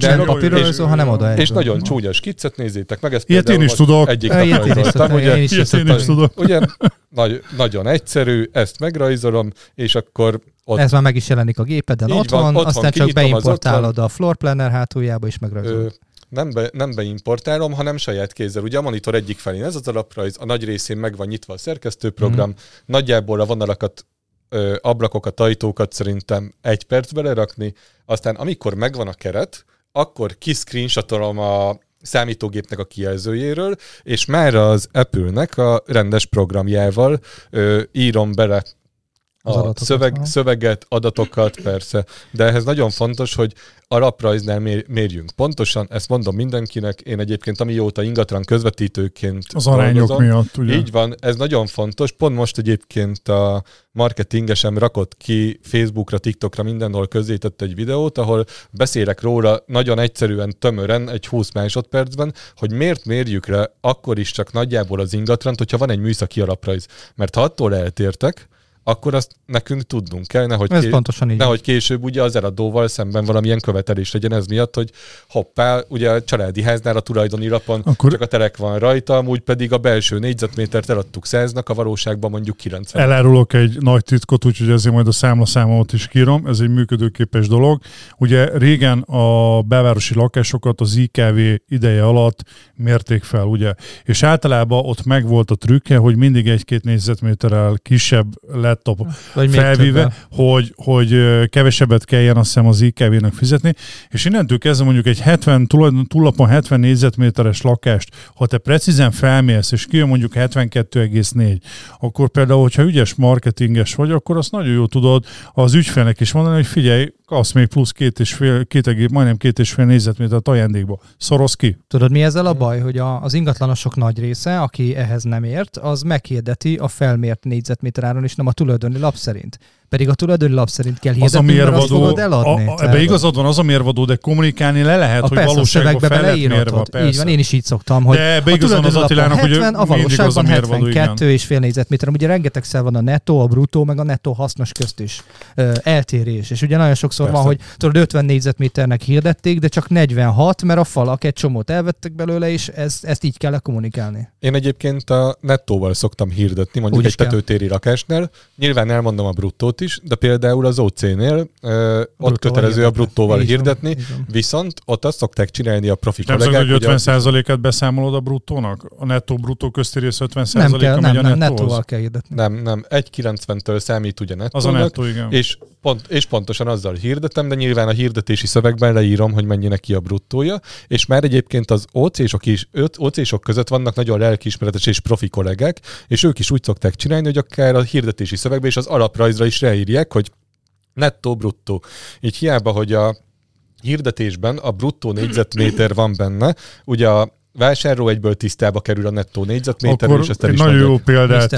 nem papírra rajzol, hanem oda. És nagyon csúnya skiccet nézzétek meg, ezt Ilyet én is tudok. Egyik nap rajzoltam, ugye? Én is tudok. Ugye, nagy, nagyon egyszerű, ezt megrajzolom, és akkor ott... Ez már meg is jelenik a gépeden, ott van, ott aztán van, csak beimportálod a floor planner hátuljába, és megrajzolod. Nem, be, nem beimportálom, hanem saját kézzel. Ugye a monitor egyik felén ez az alaprajz, a nagy részén meg van nyitva a szerkesztőprogram, mm. nagyjából a vonalakat ö, ablakokat, ajtókat szerintem egy percbe lerakni, aztán amikor megvan a keret, akkor kiscreenshotolom a számítógépnek a kijelzőjéről, és már az Apple-nek a rendes programjával ö, írom bele a szöveg, szöveget, adatokat, persze, de ehhez nagyon fontos, hogy alaprajznál mér, mérjünk. Pontosan, ezt mondom mindenkinek, én egyébként amióta ingatlan közvetítőként Az arányok dolgozom, miatt, ugye? Így van, ez nagyon fontos. Pont most egyébként a marketingesem rakott ki Facebookra, TikTokra, mindenhol közzétett egy videót, ahol beszélek róla nagyon egyszerűen, tömören, egy 20 másodpercben, hogy miért mérjük le akkor is csak nagyjából az ingatlant, hogyha van egy műszaki alaprajz. Mert ha attól eltértek, akkor azt nekünk tudnunk kell, nehogy, ez ké- pontosan így. nehogy később ugye az eladóval szemben valamilyen követelés legyen ez miatt, hogy hoppá, ugye a családi háznál a tulajdoni lapon akkor... csak a terek van rajta, amúgy pedig a belső négyzetmétert eladtuk száznak, a valóságban mondjuk 90. Elárulok egy nagy titkot, úgyhogy ezért majd a számlaszámot is kírom, ez egy működőképes dolog. Ugye régen a belvárosi lakásokat az IKV ideje alatt mérték fel, ugye, és általában ott megvolt a trükke, hogy mindig egy-két négyzetméterrel kisebb lett laptop Vagy felvíve, hogy, hogy kevesebbet kelljen azt hiszem az IKV-nek fizetni, és innentől kezdve mondjuk egy 70, túllapon 70 négyzetméteres lakást, ha te precízen felmérsz, és kijön mondjuk 72,4, akkor például, hogyha ügyes marketinges vagy, akkor azt nagyon jó tudod az ügyfélnek is mondani, hogy figyelj, kapsz még plusz két és fél, két egész, majdnem két és fél négyzetmétert ajándékba. Szoroz ki. Tudod, mi ezzel a baj, hogy a, az ingatlanosok nagy része, aki ehhez nem ért, az meghirdeti a felmért négyzetméter áron is, nem a tulajdoni lap szerint. Pedig a tulajdoni lap szerint kell hirdetni, az a mérvadó, mert eladni. A, a, ebbe igazad van, az a mérvadó, de kommunikálni le lehet, a hogy persze, valóságban fel lehet mérve. Így van, én is így szoktam, hogy de ebbe igazad az Attilának, 70, hogy a valóságban 72 és fél négyzetméter. Ugye rengetegszer van a netto, a bruttó, meg a netto hasznos közt is ö, eltérés. És ugye nagyon sokszor persze. van, hogy tudod, 50 négyzetméternek hirdették, de csak 46, mert a falak egy csomót elvettek belőle, és ez, ezt így kell kommunikálni. Én egyébként a nettóval szoktam hirdetni, mondjuk Úgy egy tetőtéri lakásnál. Nyilván elmondom a bruttót is, de például az OC-nél ö, ott kötelező a bruttóval hirdetni, van, viszont ott azt szokták csinálni a profi nem kollégák. Nem hogy 50%-et beszámolod a bruttónak? A nettó-bruttó közti rész 50%-a nem kell, megy nem, a nem, nettóval kell hirdetni. Nem, nem, 1,90-től számít ugye nettónak. Az a nettó, igen. És, pont, és pontosan azzal hirdetem, de nyilván a hirdetési szövegben leírom, hogy mennyi neki a bruttója, és már egyébként az OC-sok is, OC-sok között vannak nagyon lelkiismeretes és profi kollégák, és ők is úgy szokták csinálni, hogy akár a hirdetési szövegben és az alaprajzra is leírják, hogy nettó, bruttó. Így hiába, hogy a hirdetésben a bruttó négyzetméter van benne, ugye a vásárló egyből tisztába kerül a nettó négyzetméter, Akkor és ezt el is nagyon jó példát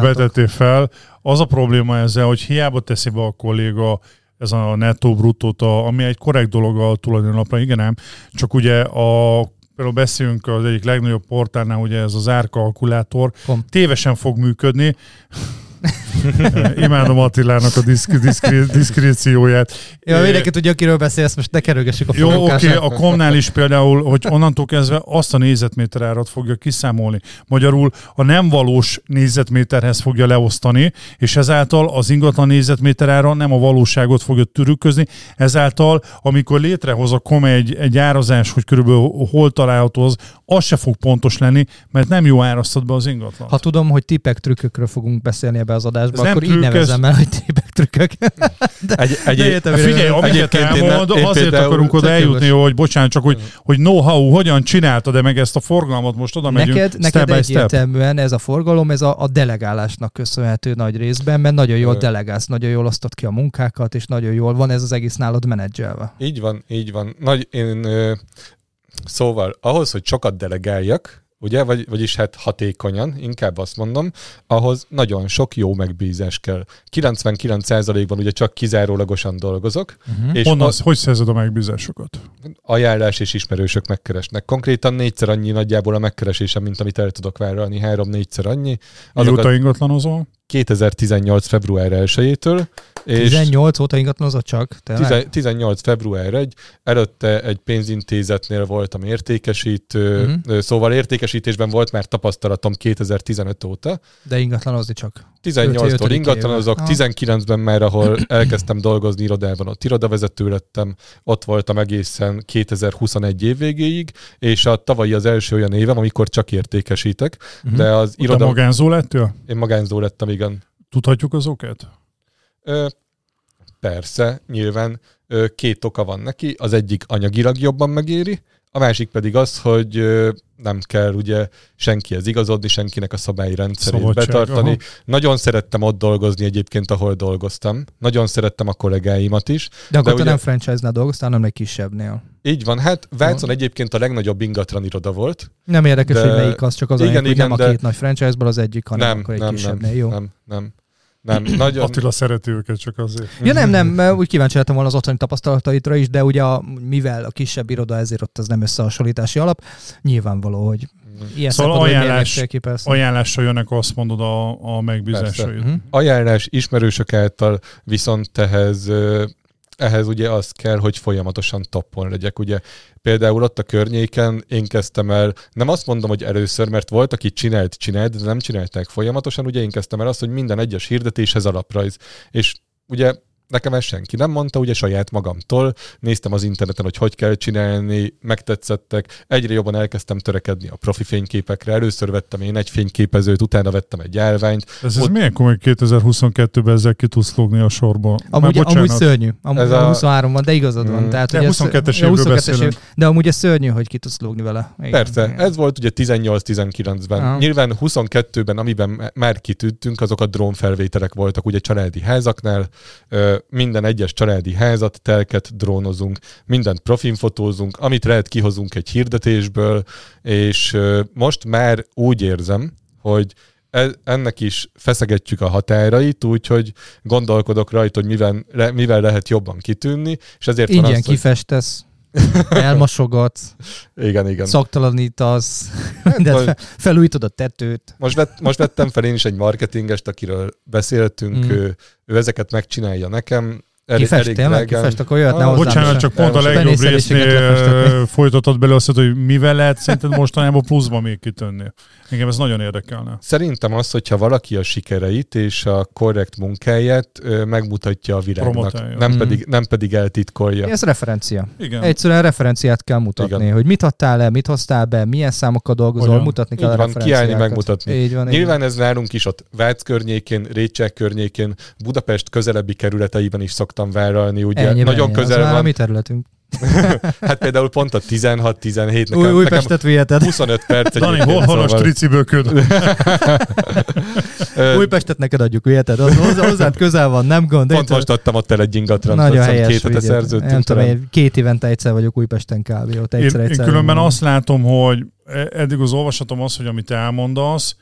vetettél fel. Az a probléma ezzel, hogy hiába teszi be a kolléga ez a nettó bruttót, ami egy korrekt dolog a tulajdonlapra, igen ám, csak ugye a például beszélünk az egyik legnagyobb portálnál, ugye ez az árkalkulátor, Kom. tévesen fog működni, Imádom Attilának a diszk, diszkri, diszkrécióját. Ja, mindenki tudja, akiről beszélsz, most ne kerülgessük a Jó, oké, okay, a Komnál is például, hogy onnantól kezdve azt a négyzetméter árat fogja kiszámolni. Magyarul a nem valós négyzetméterhez fogja leosztani, és ezáltal az ingatlan négyzetméter ára nem a valóságot fogja törüközni, ezáltal, amikor létrehoz a KOM egy, egy árazás, hogy körülbelül hol található az, az se fog pontos lenni, mert nem jó árasztad be az ingatlan. Ha tudom, hogy tipek trükkökről fogunk beszélni ebbe az adásba, ez akkor így nevezem el, hogy tipek trükkök. De, egy, egy, de figyelj, amiket elmond, én, azért például, akarunk oda eljutni, hogy bocsánat, csak hogy, hogy know-how, hogyan csináltad-e meg ezt a forgalmat, most oda megyünk Neked, neked egyértelműen ez a forgalom, ez a, a delegálásnak köszönhető nagy részben, mert nagyon jól delegálsz, nagyon jól osztod ki a munkákat, és nagyon jól van ez az egész nálad menedzselve. Így van, így van. Nagy, én, szóval ahhoz, hogy sokat delegáljak, ugye, vagy, vagyis hát hatékonyan, inkább azt mondom, ahhoz nagyon sok jó megbízás kell. 99%-ban ugye csak kizárólagosan dolgozok. Uh-huh. És Honnan, az, hogy szerzed a megbízásokat? Ajánlás és ismerősök megkeresnek. Konkrétan négyszer annyi nagyjából a megkeresésem, mint amit el tudok vállalni, három-négyszer annyi. Mióta ingatlanozol? 2018. február 1-től. 18 óta ingatlanozott csak? Tényleg? 18 február 1, előtte egy pénzintézetnél voltam értékesítő, uh-huh. szóval értékesítésben volt már tapasztalatom 2015 óta. De ingatlanozni csak? 18-tól ingatlanozok, 19-ben már, ahol elkezdtem dolgozni irodában, ott irodavezető lettem, ott voltam egészen 2021 év végéig, és a tavalyi az első olyan évem, amikor csak értékesítek. Uh-huh. De az iroda... Te magánzó lettél? Én magánzó lettem, igen. Tudhatjuk az okát? Ö, persze, nyilván két oka van neki. Az egyik anyagilag jobban megéri, a másik pedig az, hogy nem kell ugye senkihez igazodni, senkinek a szabályi rendszerét Szabadság, betartani. Aha. Nagyon szerettem ott dolgozni egyébként, ahol dolgoztam. Nagyon szerettem a kollégáimat is. De akkor de te ugye... nem franchise-nál dolgoztál, hanem egy kisebbnél. Így van, hát Vácon egyébként a legnagyobb ingatlan iroda volt. Nem érdekes, de... hogy melyik az, csak az igen, anyag, igen, hogy nem de... a két nagy franchise-ból az egyik, hanem nem, akkor egy nem, kisebbnél. Nem, Jó? nem, nem. Nem, nagyon... Attila szereti őket csak azért. Ja nem, nem, mert úgy kíváncsi lettem volna az otthoni tapasztalataitra is, de ugye a, mivel a kisebb iroda, ezért ott az nem összehasonlítási alap, nyilvánvaló, hogy ilyen szóval ajánlás, ajánlással jönnek, azt mondod a, a megbízásaid. Uh-huh. Ajánlás ismerősök által viszont ehhez ehhez ugye az kell, hogy folyamatosan toppon legyek. Ugye például ott a környéken én kezdtem el, nem azt mondom, hogy először, mert volt, aki csinált, csinált, de nem csinálták folyamatosan, ugye én kezdtem el azt, hogy minden egyes hirdetéshez alaprajz. És ugye Nekem ezt senki nem mondta, ugye saját magamtól. Néztem az interneten, hogy hogy kell csinálni, megtetszettek. Egyre jobban elkezdtem törekedni a profi fényképekre. Először vettem én egy fényképezőt, utána vettem egy állványt. Ez, ez Ott... milyen komoly 2022-ben ezzel ki tudsz lógni a sorból? Amúgy, amúgy szörnyű. Amúgy ez a 23 van, de igazad van. Mm. Tehát, de 22-es évről 22 év, De amúgy ez szörnyű, hogy ki tudsz lógni vele. Igen, Persze, igen. ez volt ugye 18-19-ben. Aha. Nyilván 22-ben, amiben már kitűntünk, azok a drónfelvételek voltak ugye családi házaknál minden egyes családi házat, telket drónozunk, mindent profin fotózunk, amit lehet kihozunk egy hirdetésből, és most már úgy érzem, hogy e, ennek is feszegetjük a határait, úgyhogy gondolkodok rajta, hogy mivel, mivel lehet jobban kitűnni, és ezért Ingyen van az, kifestesz. elmosogatsz, igen, igen. szaktalanítasz, hát, mindent felújítod a tetőt. Most, vett, most vettem fel én is egy marketingest, akiről beszéltünk, mm. ő, ő ezeket megcsinálja nekem, Elég, Kifest, elég tényleg? Kifest, akkor jöhetne ah, Bocsánat, csak pont a legjobb résznél folytatod bele azt, hogy mivel lehet szerinted mostanában pluszban még kitönni. Engem ez nagyon érdekelne. Szerintem az, hogyha valaki a sikereit és a korrekt munkáját megmutatja a világnak, nem, mm. pedig, nem pedig eltitkolja. Ez referencia. Igen. Egyszerűen referenciát kell mutatni, Igen. hogy mit adtál le, mit hoztál be, milyen számokkal dolgozol, Olyan. mutatni kell Így a van, kiállni, megmutatni. Így van, Nyilván így. ez nálunk is ott Vác környékén, Récsek környékén, Budapest közelebbi kerületeiben is szoktam vállalni. Ugye Ennyi nagyon közel van. a mi területünk. hát például pont a 16-17 nekem, Új, Újpestet nekem 25 perc. Dani, hol van a stricibököd? Újpestet neked adjuk, viheted. Az, hozzád közel van, nem gond. Pont most adtam ott el egy ingatlan. Nagyon helyes. Két hete szerződtünk. Nem tudom, én két évente egyszer vagyok Újpesten kb. Ott egyszer, én, egyszer én különben azt látom, hogy e- eddig az olvasatom az, hogy amit elmondasz,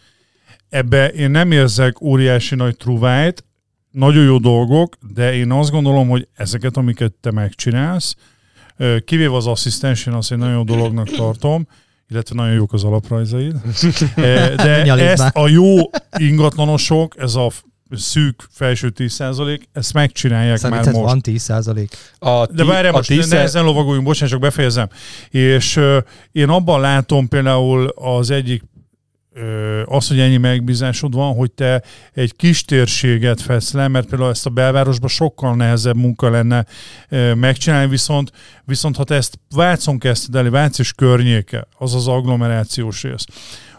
ebbe én nem érzek óriási nagy truvájt, nagyon jó dolgok, de én azt gondolom, hogy ezeket, amiket te megcsinálsz, Kivéve az asszisztens, én azt egy nagyon jó dolognak tartom, illetve nagyon jók az alaprajzaid. De ezt a jó ingatlanosok, ez a szűk felső 10%, ezt megcsinálják Szerinted már most. van 10%? A tí- De várjál, most 10 nehezen lovagoljunk, bocsánat, csak befejezem. És uh, én abban látom például az egyik az, hogy ennyi megbízásod van, hogy te egy kis térséget fesz le, mert például ezt a belvárosban sokkal nehezebb munka lenne megcsinálni, viszont, viszont ha te ezt Vácon kezdted el, Vác és környéke, az az agglomerációs rész,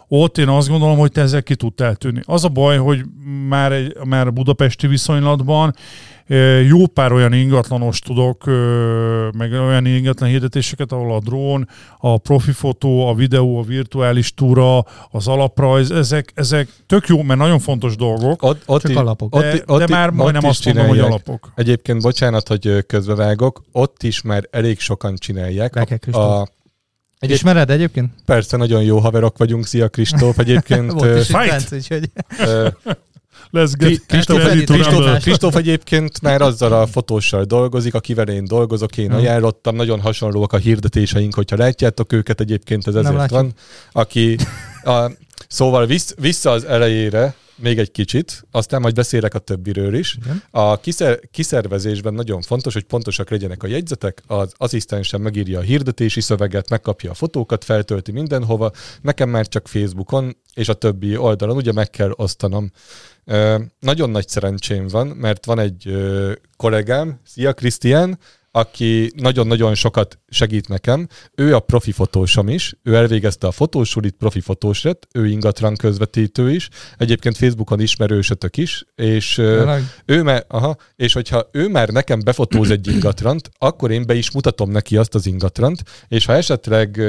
ott én azt gondolom, hogy te ezzel ki tudtál tűnni. Az a baj, hogy már, egy, már a budapesti viszonylatban jó pár olyan ingatlanos tudok, meg olyan ingatlan hirdetéseket, ahol a drón, a profi fotó, a videó, a virtuális túra, az alaprajz, ezek, ezek tök jó, mert nagyon fontos dolgok. Ott, ott csak alapok. De, ott, ott, de már ott majdnem azt mondom, hogy alapok. Egyébként, bocsánat, hogy közbevágok, ott is már elég sokan csinálják. A, egy Ismered egyébként? Persze, nagyon jó haverok vagyunk. Szia Kristóf egyébként. Volt is Fight! úgyhogy... Let's get Kristóf, Kristóf egyébként már azzal a fotóssal dolgozik, akivel én dolgozok, én hmm. ajánlottam, nagyon hasonlóak a hirdetéseink, hogyha látjátok őket, egyébként ez ezért van. Aki, a, szóval vissz, vissza az elejére, még egy kicsit, aztán majd beszélek a többiről is. Igen. A kiszer, kiszervezésben nagyon fontos, hogy pontosak legyenek a jegyzetek, az asszisztensem megírja a hirdetési szöveget, megkapja a fotókat, feltölti mindenhova, nekem már csak Facebookon és a többi oldalon ugye meg kell osztanom. Nagyon nagy szerencsém van, mert van egy kollégám, szia Krisztián, aki nagyon-nagyon sokat segít nekem. Ő a profi fotósom is, ő elvégezte a fotósulit, profi fotós lett, ő ingatlan közvetítő is, egyébként Facebookon ismerősötök is, és ő már, aha, és hogyha ő már nekem befotóz egy ingatrant, akkor én be is mutatom neki azt az ingatrant, és ha esetleg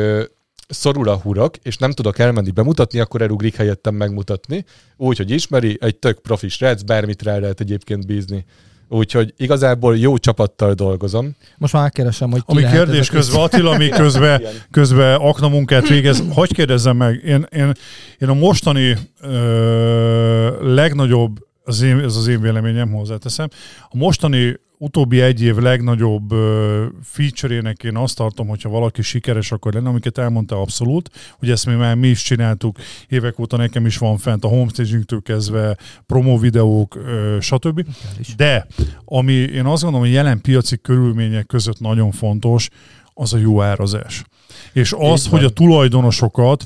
szorul a hurok, és nem tudok elmenni bemutatni, akkor elugrik helyettem megmutatni. Úgy, hogy ismeri, egy tök profi srác, bármit rá lehet egyébként bízni. Úgyhogy igazából jó csapattal dolgozom. Most már keresem, hogy ki Ami kérdés közben, Attila, ami közben, közben akna munkát végez, hogy kérdezzem meg, én, én, én a mostani ö, legnagyobb, az én, ez az én véleményem hozzáteszem, a mostani utóbbi egy év legnagyobb feature-ének én azt tartom, hogyha valaki sikeres akar lenni, amiket elmondta abszolút, hogy ezt mi már mi is csináltuk, évek óta nekem is van fent a homestaging-től kezdve, promo videók, stb. De ami én azt gondolom, hogy jelen piaci körülmények között nagyon fontos, az a jó árazás. És az, hogy a tulajdonosokat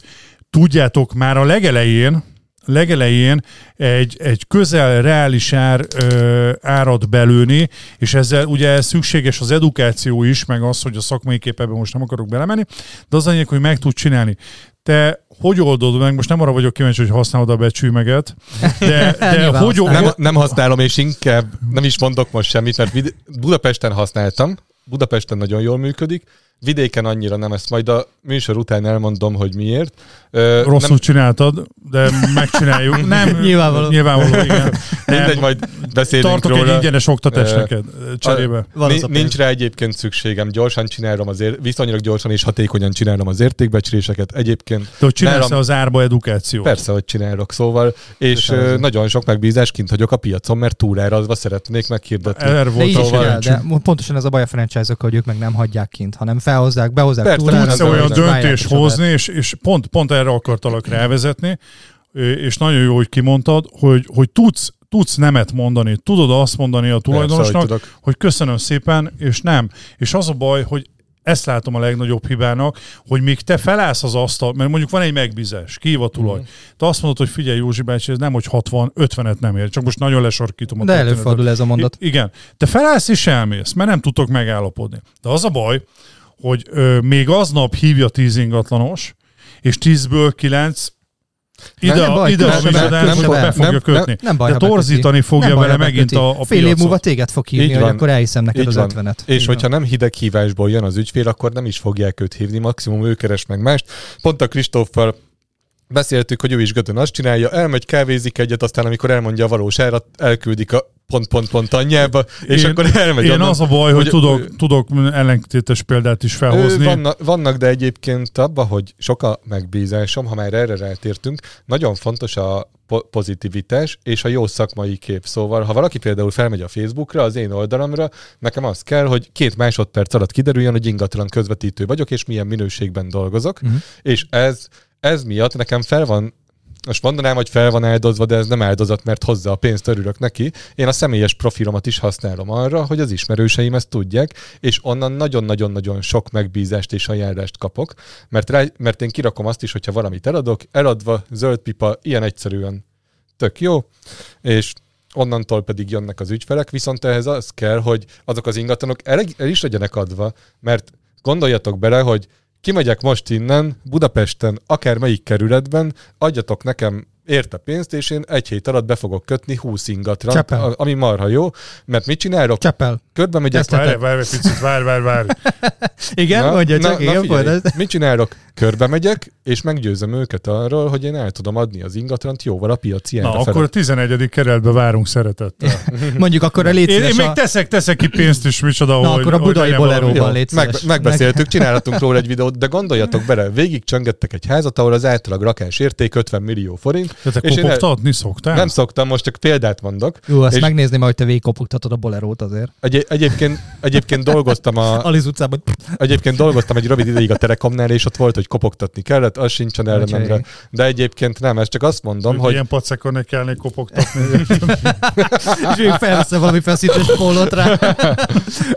tudjátok már a legelején, legelején egy, egy közel reális ár, ö, árat belőni, és ezzel ugye szükséges az edukáció is, meg az, hogy a szakmai képebe most nem akarok belemenni, de az anyag, hogy meg tud csinálni. Te hogy oldod meg, most nem arra vagyok kíváncsi, hogy használod a becsűmeget, de, de hogy nem, nem használom, és inkább nem is mondok most semmit, mert Budapesten használtam, Budapesten nagyon jól működik, vidéken annyira nem, ezt majd a műsor után elmondom, hogy miért. Ö, Rosszul nem... csináltad, de megcsináljuk. Nem, nyilvánvaló. Nyilvánvaló, igen. Mindegy, majd beszélünk Tartok róla. egy ingyenes oktatás neked cserébe. Nincs, nincs rá egyébként szükségem. Gyorsan csinálom azért, viszonylag gyorsan és hatékonyan csinálom az értékbecsléseket. Egyébként... De hogy csinálsz nálam... az árba edukációt? Persze, hogy csinálok, szóval. És nagyon sok megbízást kint hagyok a piacon, mert túlárazva szeretnék meghirdetni. Erre volt de, szóval... de pontosan ez a baj a franchise hogy ők meg nem hagyják kint, hanem felhozzák, behozzák Persze, túlárazva. Tudsz olyan döntés hozni, és, és pont, pont erre akartalak rávezetni, és nagyon jó, hogy kimondtad, hogy, hogy tudsz tudsz nemet mondani, tudod azt mondani a tulajdonosnak, Persze, hogy, hogy köszönöm szépen, és nem. És az a baj, hogy ezt látom a legnagyobb hibának, hogy még te felállsz az asztal, mert mondjuk van egy megbízás, kív a tulaj. Mm. Te azt mondod, hogy figyelj Józsi bácsi, ez nem, hogy 60, 50-et nem ér, csak most nagyon lesarkítom a De előfordul ez a mondat. I- igen. Te felállsz és elmész, mert nem tudtok megállapodni. De az a baj, hogy ö, még aznap hívja tíz ingatlanos, és tízből kilenc ide, nem, baj, ide a műsodást be fogja nem, kötni. Nem, nem baj, de torzítani fogja nem vele megint a, a Fél év múlva téged fog hívni, hogy akkor elhiszem neked az ötvenet. És hogyha nem hideg hívásból jön az ügyfél, akkor nem is fogják őt hívni, maximum ő keres meg mást. Pont a Kristóffal beszéltük, hogy ő is Götön azt csinálja, elmegy, kávézik egyet, aztán amikor elmondja a valós árat, elküldik a pont-pont-pont anyjába, és én, akkor elmegy Én onnan, az a baj, hogy, hogy tudok, tudok ellentétes példát is felhozni. Vannak, vannak, de egyébként abban, hogy sok a megbízásom, ha már erre rátértünk, nagyon fontos a pozitivitás és a jó szakmai kép. Szóval, ha valaki például felmegy a Facebookra, az én oldalamra, nekem az kell, hogy két másodperc alatt kiderüljön, hogy ingatlan közvetítő vagyok, és milyen minőségben dolgozok, uh-huh. és ez ez miatt nekem fel van most mondanám, hogy fel van áldozva, de ez nem áldozat, mert hozzá a pénzt örülök neki. Én a személyes profilomat is használom arra, hogy az ismerőseim ezt tudják, és onnan nagyon-nagyon-nagyon sok megbízást és ajánlást kapok, mert, rá, mert én kirakom azt is, hogyha valamit eladok, eladva, zöld pipa, ilyen egyszerűen tök jó, és onnantól pedig jönnek az ügyfelek, viszont ehhez az kell, hogy azok az ingatlanok el, el is legyenek adva, mert gondoljatok bele, hogy kimegyek most innen, Budapesten, akár melyik kerületben, adjatok nekem érte pénzt, és én egy hét alatt be fogok kötni 20 ingatlan, ami marha jó, mert mit csinálok? Csepel. Körbe megyek. Várj, várj, picit, várj, várj, várj. igen, na, mondja csak, na, igen, na figyelj, Mit csinálok? Körbe megyek, és meggyőzöm őket arról, hogy én el tudom adni az ingatlant jóval a piaci Na, akkor a 11. kerületbe várunk szeretettel. Mondjuk akkor a létszínes én, én még teszek, teszek ki pénzt is, micsoda, Na, hogy, akkor a budai boleróban meg, Megbeszéltük, csinálhatunk róla egy videót, de gondoljatok bele, végig csöngettek egy házat, ahol az átlag rakás érték 50 millió forint. De te és kopogtatni szoktál? Nem szoktam, most csak példát mondok. Jó, azt és megnézném, hogy te végig kopogtatod a bolerót azért. Egy, egyébként, egyébként dolgoztam a... Aliz utcában. Egyébként dolgoztam egy rövid ideig a Telekomnál, és ott volt, hogy kopogtatni kellett, az sincsen ellenemre. De egyébként nem, ezt csak azt mondom, hogy... Ilyen pacekon ne kellene kopogtatni. és még felveszem valami feszítős pólót rá.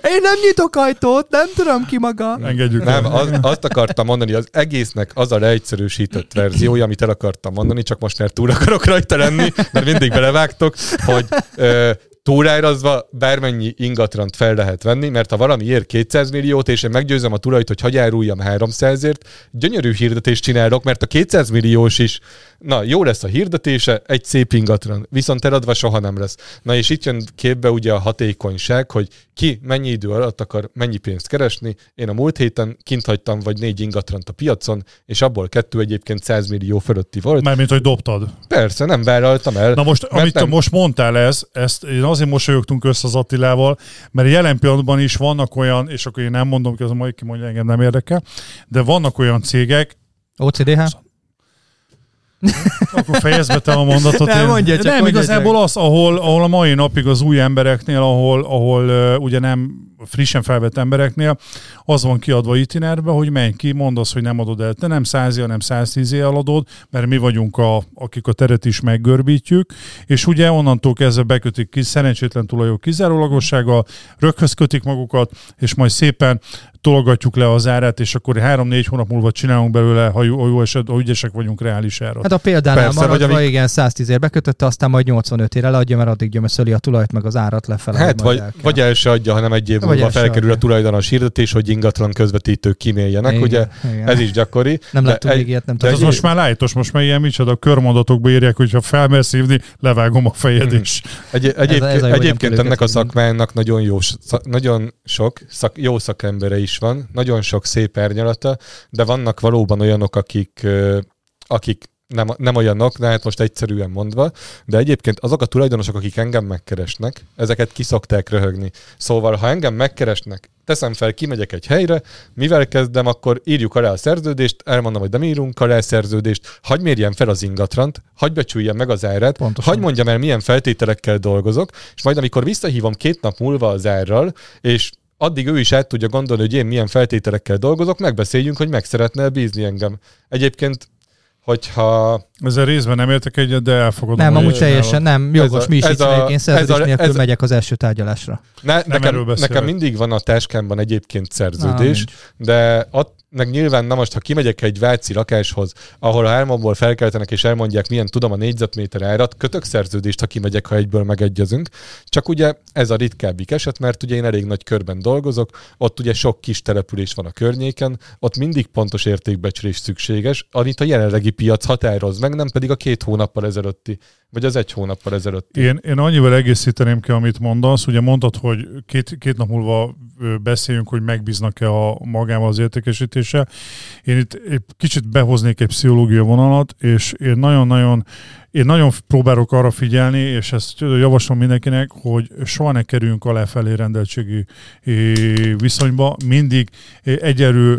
Én nem nyitok ajtót, nem tudom ki maga. Engedjük Nem, az, azt akartam mondani, az egésznek az a leegyszerűsített verziója, amit el akartam mondani, csak most már túl akarok rajta lenni, mert mindig belevágtok, hogy ö, túlárazva bármennyi ingatrant fel lehet venni, mert ha valami ér 200 milliót, és én meggyőzem a tulajt, hogy hagyj áruljam 300-ért, gyönyörű hirdetést csinálok, mert a 200 milliós is, na jó lesz a hirdetése, egy szép ingatlan, viszont eladva soha nem lesz. Na és itt jön képbe ugye a hatékonyság, hogy ki mennyi idő alatt akar mennyi pénzt keresni. Én a múlt héten kint hagytam vagy négy ingatrant a piacon, és abból kettő egyébként 100 millió fölötti volt. Mármint, hogy dobtad. Persze, nem vállaltam el. Na most, amit nem... most mondtál ez, ezt én azért mosolyogtunk össze az Attilával, mert jelen pillanatban is vannak olyan, és akkor én nem mondom ki, az a mai kimondja, engem nem érdekel, de vannak olyan cégek, OCDH? Akkor fejezd be te a mondatot. Nem, mondja csak, nem, mondja igazából csak. az, ahol, ahol a mai napig az új embereknél, ahol, ahol uh, ugye nem frissen felvett embereknél, az van kiadva itinerbe, hogy menj ki, mondd azt, hogy nem adod el. Te nem százi, hanem 110 eladod, mert mi vagyunk, a, akik a teret is meggörbítjük, és ugye onnantól kezdve bekötik ki szerencsétlen tulajok kizárólagossággal, röghöz kötik magukat, és majd szépen tologatjuk le az árát, és akkor három-négy hónap múlva csinálunk belőle, ha jó, jó eset, ha ügyesek vagyunk reális árat. Hát a példánál Persze, maradva, vagy ami... igen, 110 ér bekötötte, aztán majd 85 ér eladja, mert addig gyömöszöli a tulajt, meg az árat lefele. Hát vagy, vagy el se adja, hanem egy év múlva felkerül a tulajdonos hirdetés, hogy ingatlan közvetítők kiméljenek, igen, ugye igen. ez is gyakori. Nem láttuk még ilyet, nem tudom. Ez most már lájtos, most már ilyen micsoda körmondatokba írják, hogyha felmersz hívni, levágom a fejed hmm. is. Egy, egyéb, ez a, ez a egyébként ennek a szakmának nagyon, jó, nagyon sok szak, jó szakembere is van, nagyon sok szép ernyalata, de vannak valóban olyanok, akik akik nem, nem olyanok, de hát most egyszerűen mondva, de egyébként azok a tulajdonosok, akik engem megkeresnek, ezeket kiszokták röhögni. Szóval, ha engem megkeresnek, teszem fel, kimegyek egy helyre, mivel kezdem, akkor írjuk alá a szerződést, elmondom, hogy nem írunk alá a szerződést, hagy mérjem fel az ingatrant, hagy becsüljem meg az árát, hagy mondjam el, milyen feltételekkel dolgozok, és majd amikor visszahívom két nap múlva az árral, és addig ő is át tudja gondolni, hogy én milyen feltételekkel dolgozok, megbeszéljünk, hogy meg szeretne bízni engem. Egyébként hogyha... Ezzel részben nem értek egyet, de elfogadom. Nem, amúgy teljesen nem. Jogos, a, mi is itt a, én szerződés nélkül ez megyek az első tárgyalásra. Ne, nekem, nekem mindig van a táskámban egyébként szerződés, Na, de att, meg nyilván, na most, ha kimegyek egy váci lakáshoz, ahol a hármamból felkeltenek és elmondják, milyen tudom a négyzetméter árat, kötök szerződést, ha kimegyek, ha egyből megegyezünk. Csak ugye ez a ritkábbik eset, mert ugye én elég nagy körben dolgozok, ott ugye sok kis település van a környéken, ott mindig pontos értékbecsülés szükséges, amit a jelenlegi piac határoz meg, nem pedig a két hónappal ezelőtti vagy az egy hónappal ezelőtt? Én, én annyival egészíteném ki, amit mondasz. Ugye mondtad, hogy két, két nap múlva beszéljünk, hogy megbíznak-e a magával az értékesítése. Én itt egy kicsit behoznék egy pszichológia vonalat, és én nagyon-nagyon én nagyon próbálok arra figyelni, és ezt javaslom mindenkinek, hogy soha ne kerüljünk a lefelé rendeltségi viszonyba, mindig egyenlő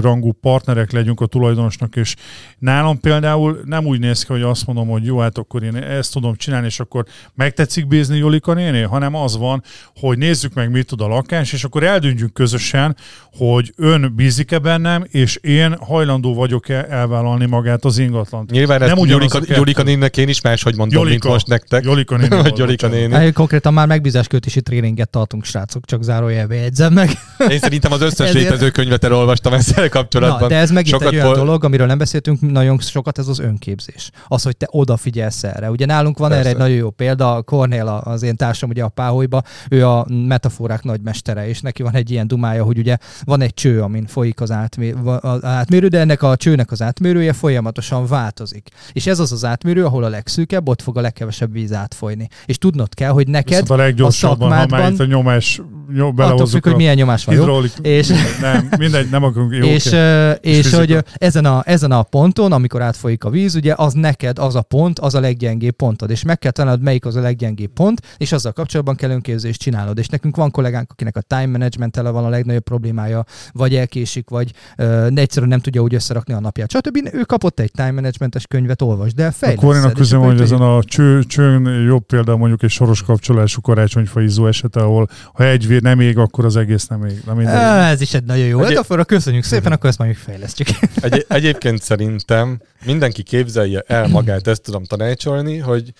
rangú partnerek legyünk a tulajdonosnak, és nálam például nem úgy néz ki, hogy azt mondom, hogy jó, hát akkor én ezt tudom csinálni, és akkor megtetszik bízni Jolika néni, hanem az van, hogy nézzük meg, mit tud a lakás, és akkor eldöntjünk közösen, hogy ön bízik-e bennem, és én hajlandó vagyok-e elvállalni magát az ingatlant. Nyilván nem ezt Jolika, Jolika néninek én is máshogy mondom, Jolika, mint most nektek. Jolika néni. Vagy Jolika néni. Konkrétan már megbízáskötési tréninget tartunk, srácok, csak zárójelbe jegyzem meg. Én szerintem az összes Ezért... létező könyvet elolvastam ezzel kapcsolatban. Na, de ez megint sokat egy olyan pol... dolog, amiről nem beszéltünk nagyon sokat, ez az önképzés. Az, hogy te odafigyelsz erre. Ugye nálunk van Persze. erre egy nagyon jó példa, Cornél az én társam ugye a Páholyba, ő a metaforák nagymestere, és neki van egy ilyen dumája, hogy ugye van egy cső, amin folyik az, átmérő, az átmérő, de ennek a csőnek az átmérője folyamatosan változik. És ez az az átmérő, ahol a legszűkebb, ott fog a legkevesebb víz átfolyni. És tudnod kell, hogy neked Viszont a leggyorsabban, a szakmádban, ha már itt a nyomás nyom, attól függ, hogy milyen nyomás van. Hidrolik, és, nem, mindegy, nem akarunk. Jó, és, okay. és, és hogy ezen a, ezen a ponton, amikor átfolyik a víz, ugye az neked az a pont, az a leggyengébb pontod, és meg kell találnod, melyik az a leggyengébb pont, és azzal kapcsolatban kell önképzést csinálod. És nekünk van kollégánk, akinek a time management van a legnagyobb problémája, vagy elkésik, vagy uh, egyszerűen nem tudja úgy összerakni a napját, stb. Ő kapott egy time managementes könyvet, olvas, de fejlesz. A közöm, hogy ezen a cső, csőn jobb példa mondjuk egy soros kapcsolású karácsonyfa izzó esete, ahol ha egy vér nem ég, akkor az egész nem ég. Nem Ez is egy nagyon jó. Egy... Akkor köszönjük szépen, akkor ezt majd fejlesztjük. Egy, egyébként szerintem mindenki képzelje el magát, ezt tudom tanácsolni, hogy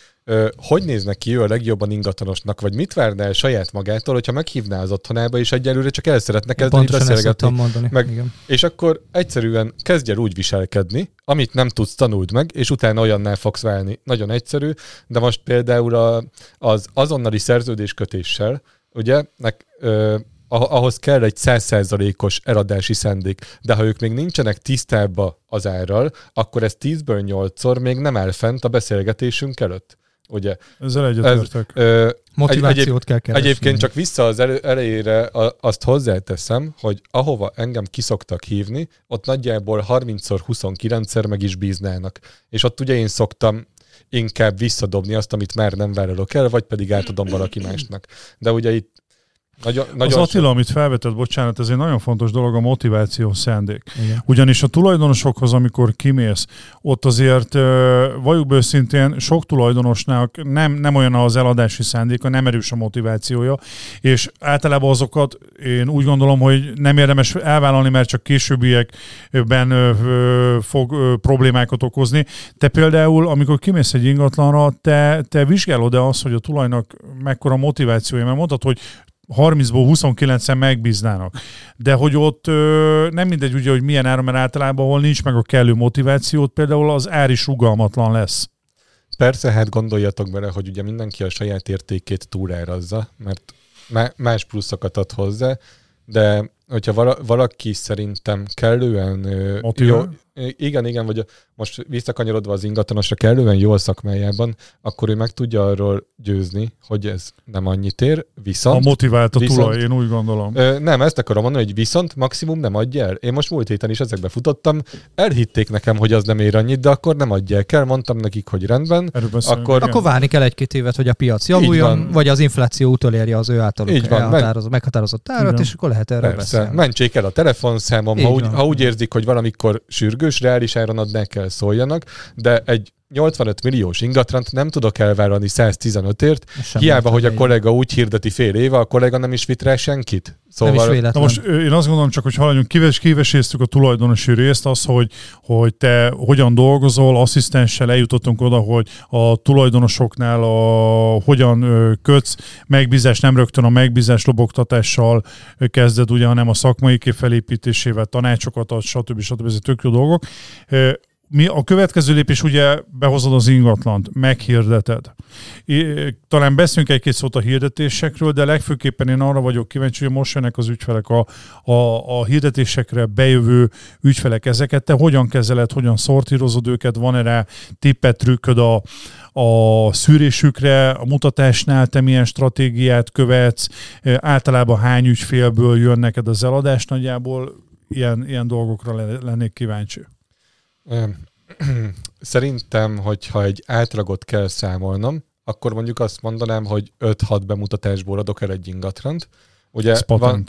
hogy néznek ki ő a legjobban ingatlanosnak, vagy mit várna el saját magától, hogyha meghívná az otthonába, és egyelőre csak el szeretne kezdeni beszélgetni. mondani. Meg, igen. És akkor egyszerűen kezdj el úgy viselkedni, amit nem tudsz, tanuld meg, és utána olyannál fogsz válni. Nagyon egyszerű, de most például a, az azonnali szerződéskötéssel, ugye, nek, ö, ahhoz kell egy százszerzalékos eladási szendék, de ha ők még nincsenek tisztába az árral, akkor ez 10-ből 8-szor még nem áll fent a beszélgetésünk előtt. Ugye? Ezzel egyetértek. Ez, Motivációt egyéb, kell keresni. Egyébként csak vissza az elő, elejére azt hozzáteszem, hogy ahova engem kiszoktak hívni, ott nagyjából 30-szor 29-szer meg is bíznának. És ott ugye én szoktam inkább visszadobni azt, amit már nem vállalok el, vagy pedig átadom valaki másnak. De ugye itt nagyon, nagyon az Attila, amit felvetett, bocsánat, ez egy nagyon fontos dolog, a motiváció szándék. Igen. Ugyanis a tulajdonosokhoz, amikor kimész, ott azért valljuk őszintén, sok tulajdonosnak nem, nem olyan az eladási szándéka, nem erős a motivációja, és általában azokat én úgy gondolom, hogy nem érdemes elvállalni, mert csak későbbiekben fog problémákat okozni. Te például, amikor kimész egy ingatlanra, te, te vizsgálod-e azt, hogy a tulajnak mekkora motivációja, mert mondtad, hogy 30-ból 29-en megbíznának. De hogy ott ö, nem mindegy ugye, hogy milyen áron, mert általában, ahol nincs meg a kellő motivációt, például az ár is rugalmatlan lesz. Persze, hát gondoljatok bele, hogy ugye mindenki a saját értékét túlárazza, mert más pluszokat ad hozzá, de hogyha valaki szerintem kellően jó, igen, igen, vagy most visszakanyarodva az ingatlanosra kellően jól szakmájában, akkor ő meg tudja arról győzni, hogy ez nem annyit ér, viszont... A motivált a viszont, tulaj, én úgy gondolom. Ö, nem, ezt akarom mondani, hogy viszont maximum nem adja el. Én most múlt héten is ezekbe futottam, elhitték nekem, hogy az nem ér annyit, de akkor nem adja el. Mondtam nekik, hogy rendben. Akkor, akkor várni kell egy-két évet, hogy a piac javuljon, vagy az infláció utolérje az ő általuk van, meghatározott árat, és akkor lehet erről Persze. beszélni. Mentsék el a telefonszámom, ha úgy, ha úgy érzik, hogy valamikor sürgős, reális áron adnák el, szóljanak, de egy 85 milliós ingatrant nem tudok elvállalni 115-ért, hiába, hogy a kollega úgy hirdeti fél éve, a kollega nem is vitt rá senkit. Szóval... Nem is Na most én azt gondolom csak, hogy haladjunk, kives, kiveséztük a tulajdonosi részt, az, hogy, hogy te hogyan dolgozol, asszisztenssel eljutottunk oda, hogy a tulajdonosoknál a, hogyan kötsz, megbízás nem rögtön a megbízás lobogtatással kezded, ugye, hanem a szakmai felépítésével, tanácsokat ad, stb. stb. Ez tök jó dolgok mi a következő lépés ugye behozod az ingatlant, meghirdeted. Talán beszélünk egy-két szót a hirdetésekről, de legfőképpen én arra vagyok kíváncsi, hogy most jönnek az ügyfelek a, a, a hirdetésekre bejövő ügyfelek ezeket. Te hogyan kezeled, hogyan szortírozod őket, van-e rá tippet, trükköd a, a szűrésükre, a mutatásnál te milyen stratégiát követsz, általában hány ügyfélből jön neked az eladás nagyjából, ilyen, ilyen dolgokra lennék kíváncsi. Szerintem, hogyha egy átlagot kell számolnom, akkor mondjuk azt mondanám, hogy 5-6 bemutatásból adok el egy ingatrant. Ugye van,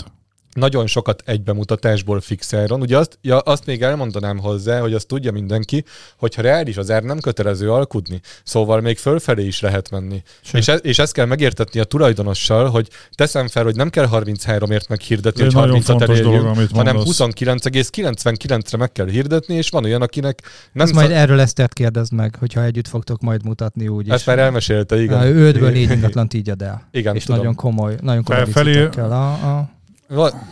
nagyon sokat egy bemutatásból fixáron. Ugye azt, ja, azt még elmondanám hozzá, hogy azt tudja mindenki, hogyha reális az ár nem kötelező alkudni. Szóval még fölfelé is lehet menni. És, e, és ezt kell megértetni a tulajdonossal, hogy teszem fel, hogy nem kell 33-ért meghirdetni, hogy 30-at elérjünk, hanem 29,99-re meg kell hirdetni, és van olyan, akinek nem... Ezt majd erről Esztert kérdezd meg, hogyha együtt fogtok majd mutatni úgy Ezt már elmesélte, igen. Ő ötből négy ingatlant így ad el. Igen, és tudom. nagyon komoly, nagyon komoly Felfelé... A, a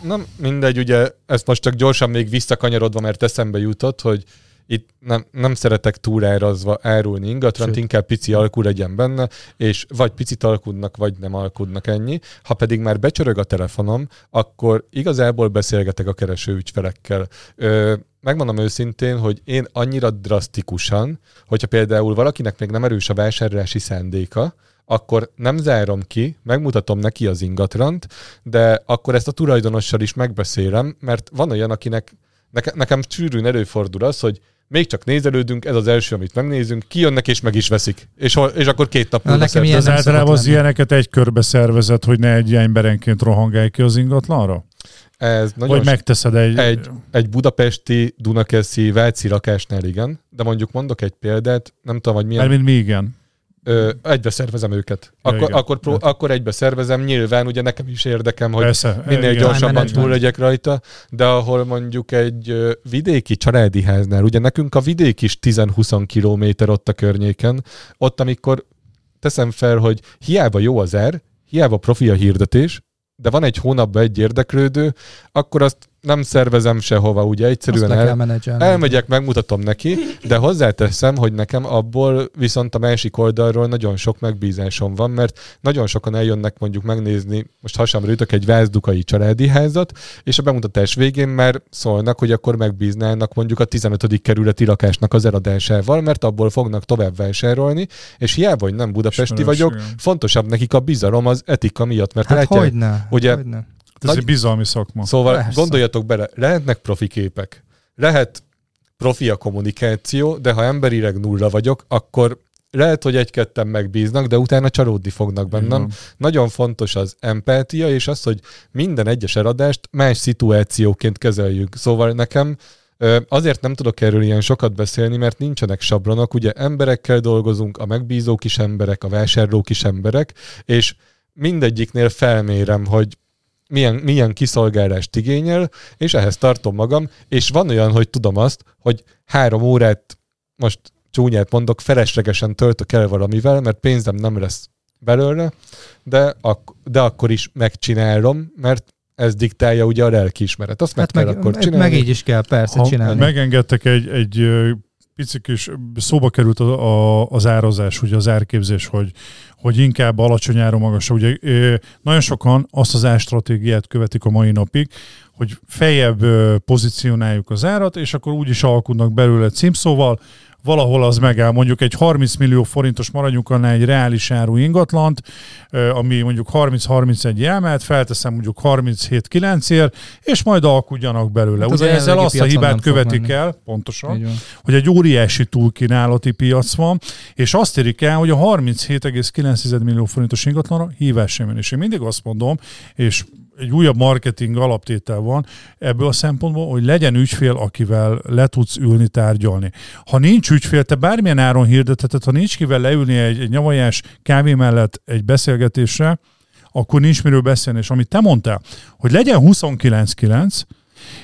nem mindegy, ugye ezt most csak gyorsan még visszakanyarodva, mert eszembe jutott, hogy itt nem, nem szeretek túlárazva árulni ingatrant, Sőt. inkább pici alkú legyen benne, és vagy picit alkudnak, vagy nem alkudnak ennyi. Ha pedig már becsörög a telefonom, akkor igazából beszélgetek a kereső ügyfelekkel. Ö, megmondom őszintén, hogy én annyira drasztikusan, hogyha például valakinek még nem erős a vásárlási szándéka, akkor nem zárom ki, megmutatom neki az ingatrant, de akkor ezt a tulajdonossal is megbeszélem, mert van olyan, akinek neke, nekem sűrűn előfordul az, hogy még csak nézelődünk, ez az első, amit megnézünk, kijönnek és meg is veszik. És, és akkor két nap múlva Az általában az ilyeneket egy körbe szervezet, hogy ne egy emberenként rohangálj ki az ingatlanra? Ez nagyon Vagy megteszed egy... egy... Egy budapesti, Dunakeszi, Váci lakásnál igen, de mondjuk mondok egy példát, nem tudom, hogy milyen... Mert mint mi igen. Ö, egybe szervezem őket. Akkor, ja, akkor, pró, akkor egybe szervezem, nyilván ugye nekem is érdekem, hogy Persze, minél igen, gyorsabban túl legyek rajta, de ahol mondjuk egy vidéki családi háznál, ugye nekünk a vidék is 10-20 kilométer ott a környéken, ott amikor teszem fel, hogy hiába jó az ár, hiába profi a hirdetés, de van egy hónapban egy érdeklődő, akkor azt nem szervezem sehova, ugye egyszerűen el, elmegyek, megmutatom neki, de hozzáteszem, hogy nekem abból viszont a másik oldalról nagyon sok megbízásom van, mert nagyon sokan eljönnek mondjuk megnézni, most hasamra jutok egy vázdukai családi házat, és a bemutatás végén már szólnak, hogy akkor megbíznának mondjuk a 15. kerületi lakásnak az eladásával, mert abból fognak tovább vásárolni, és hiába, hogy nem budapesti vagyok, fontosabb nekik a bizalom az etika miatt, mert hát látják, hogyne, ugye hogyne ez Nagy... egy bizalmi szakma. Szóval Persze. gondoljatok bele, lehetnek profi képek, lehet profi a kommunikáció, de ha emberileg nulla vagyok, akkor lehet, hogy egy-ketten megbíznak, de utána csalódni fognak bennem. Igen. Nagyon fontos az empátia, és az, hogy minden egyes eladást más szituációként kezeljük. Szóval nekem Azért nem tudok erről ilyen sokat beszélni, mert nincsenek sablonok, ugye emberekkel dolgozunk, a megbízók is emberek, a vásárlók is emberek, és mindegyiknél felmérem, hogy milyen, milyen kiszolgálást igényel, és ehhez tartom magam, és van olyan, hogy tudom azt, hogy három órát, most csúnyát mondok, feleslegesen töltök el valamivel, mert pénzem nem lesz belőle, de, ak- de akkor is megcsinálom, mert ez diktálja ugye a lelkiismeret. Azt hát meg, meg kell akkor csinálni. Meg így is kell persze ha csinálni. Megengedtek egy, egy picik is szóba került a, a, az árazás, ugye az árképzés, hogy, hogy inkább alacsony áron magas. Ugye nagyon sokan azt az árstratégiát követik a mai napig, hogy feljebb pozícionáljuk az árat, és akkor úgy is alkudnak belőle címszóval, valahol az megáll. Mondjuk egy 30 millió forintos maradjunk annál egy reális áru ingatlant, ami mondjuk 30-31 elmelt, felteszem mondjuk 37-9-ért, és majd alkudjanak belőle. Hát Ugye ezzel azt a hibát követik el, pontosan, hogy egy óriási túlkínálati piac van, és azt érik el, hogy a 37,9 millió forintos ingatlanra hívás sem És én mindig azt mondom, és egy újabb marketing alaptétel van ebből a szempontból, hogy legyen ügyfél, akivel le tudsz ülni, tárgyalni. Ha nincs ügyfél, te bármilyen áron hirdetheted, ha nincs kivel leülni egy, egy nyavajás kávé mellett egy beszélgetésre, akkor nincs miről beszélni. És amit te mondtál, hogy legyen 29.9,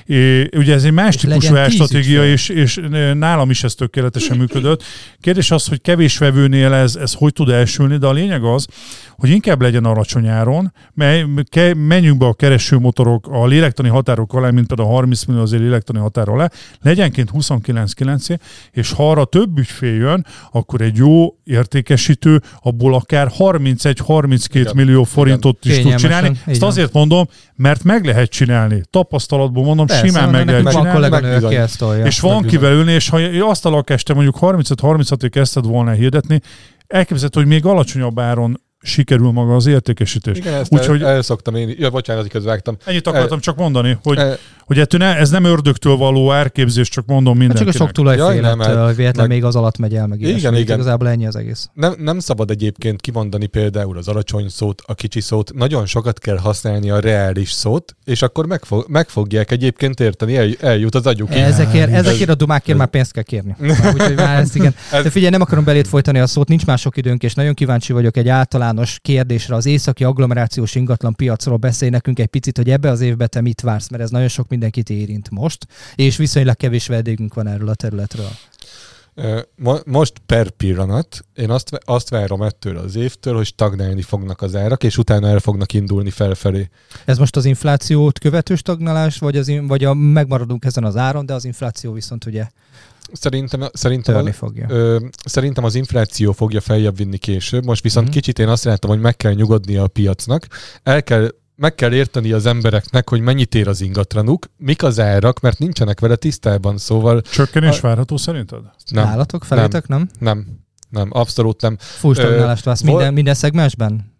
É, ugye ez egy más típusú stratégia, és, és nálam is ez tökéletesen működött. Kérdés az, hogy kevés vevőnél ez, ez hogy tud elsülni, de a lényeg az, hogy inkább legyen alacsony áron, mely, ke, menjünk be a keresőmotorok a lélektani határok alá, mint például a 30 millió azért lélektani határ alá, legyenként 29-9 és ha arra több ügyfél jön, akkor egy jó értékesítő abból akár 31-32 millió forintot is tud csinálni. Ezt azért mondom, mert meg lehet csinálni. Tapasztalatból mondom, Persze, simán meg lehet csinálni. Meg és van kivel ülni, és ha azt a lakást te mondjuk 35-36-ig kezdted volna hirdetni, elképzelhető, hogy még alacsonyabb áron sikerül maga az értékesítés. Igen, ezt Úgyhogy... el, el szoktam én, ja, bocsánat, közvágtam. Ennyit akartam el, csak mondani, hogy, el, hogy ettől ne, ez nem ördögtől való árképzés, csak mondom mindenkinek. Hát csak a sok tulajfélettől, ja, véletlen meg... még az alatt megy el, meg igen, igen. igen. Igazából ennyi az egész. Nem, nem szabad egyébként kimondani például az alacsony szót, a kicsi szót, nagyon sokat kell használni a reális szót, és akkor meg, fog, meg fogják egyébként érteni, el, eljut az agyuk. Ezekért, ezekért a dumákért már pénzt kell kérni. Úgyhogy már ezt igen. De figyelj, nem akarom belét folytani a szót, nincs már sok időnk, és nagyon kíváncsi vagyok egy általános kérdésre az északi agglomerációs ingatlan piacról beszélj nekünk egy picit, hogy ebbe az évbe te mit vársz, mert ez nagyon sok mindenkit érint most, és viszonylag kevés vendégünk van erről a területről. Most per pillanat, én azt, azt várom ettől az évtől, hogy stagnálni fognak az árak, és utána el fognak indulni felfelé. Ez most az inflációt követő stagnálás, vagy, az, vagy a, megmaradunk ezen az áron, de az infláció viszont ugye Szerintem, szerintem, fogja. Ö, szerintem az infláció fogja feljebb vinni később. Most viszont mm-hmm. kicsit én azt látom, hogy meg kell nyugodnia a piacnak. El kell meg kell érteni az embereknek, hogy mennyit ér az ingatlanuk, mik az árak, mert nincsenek vele tisztában, szóval... Csökkenés a... várható szerinted? Nem. Nálatok, felétek, nem? Nem, nem, abszolút nem. Fústagnálást vesz minden, minden szegmensben?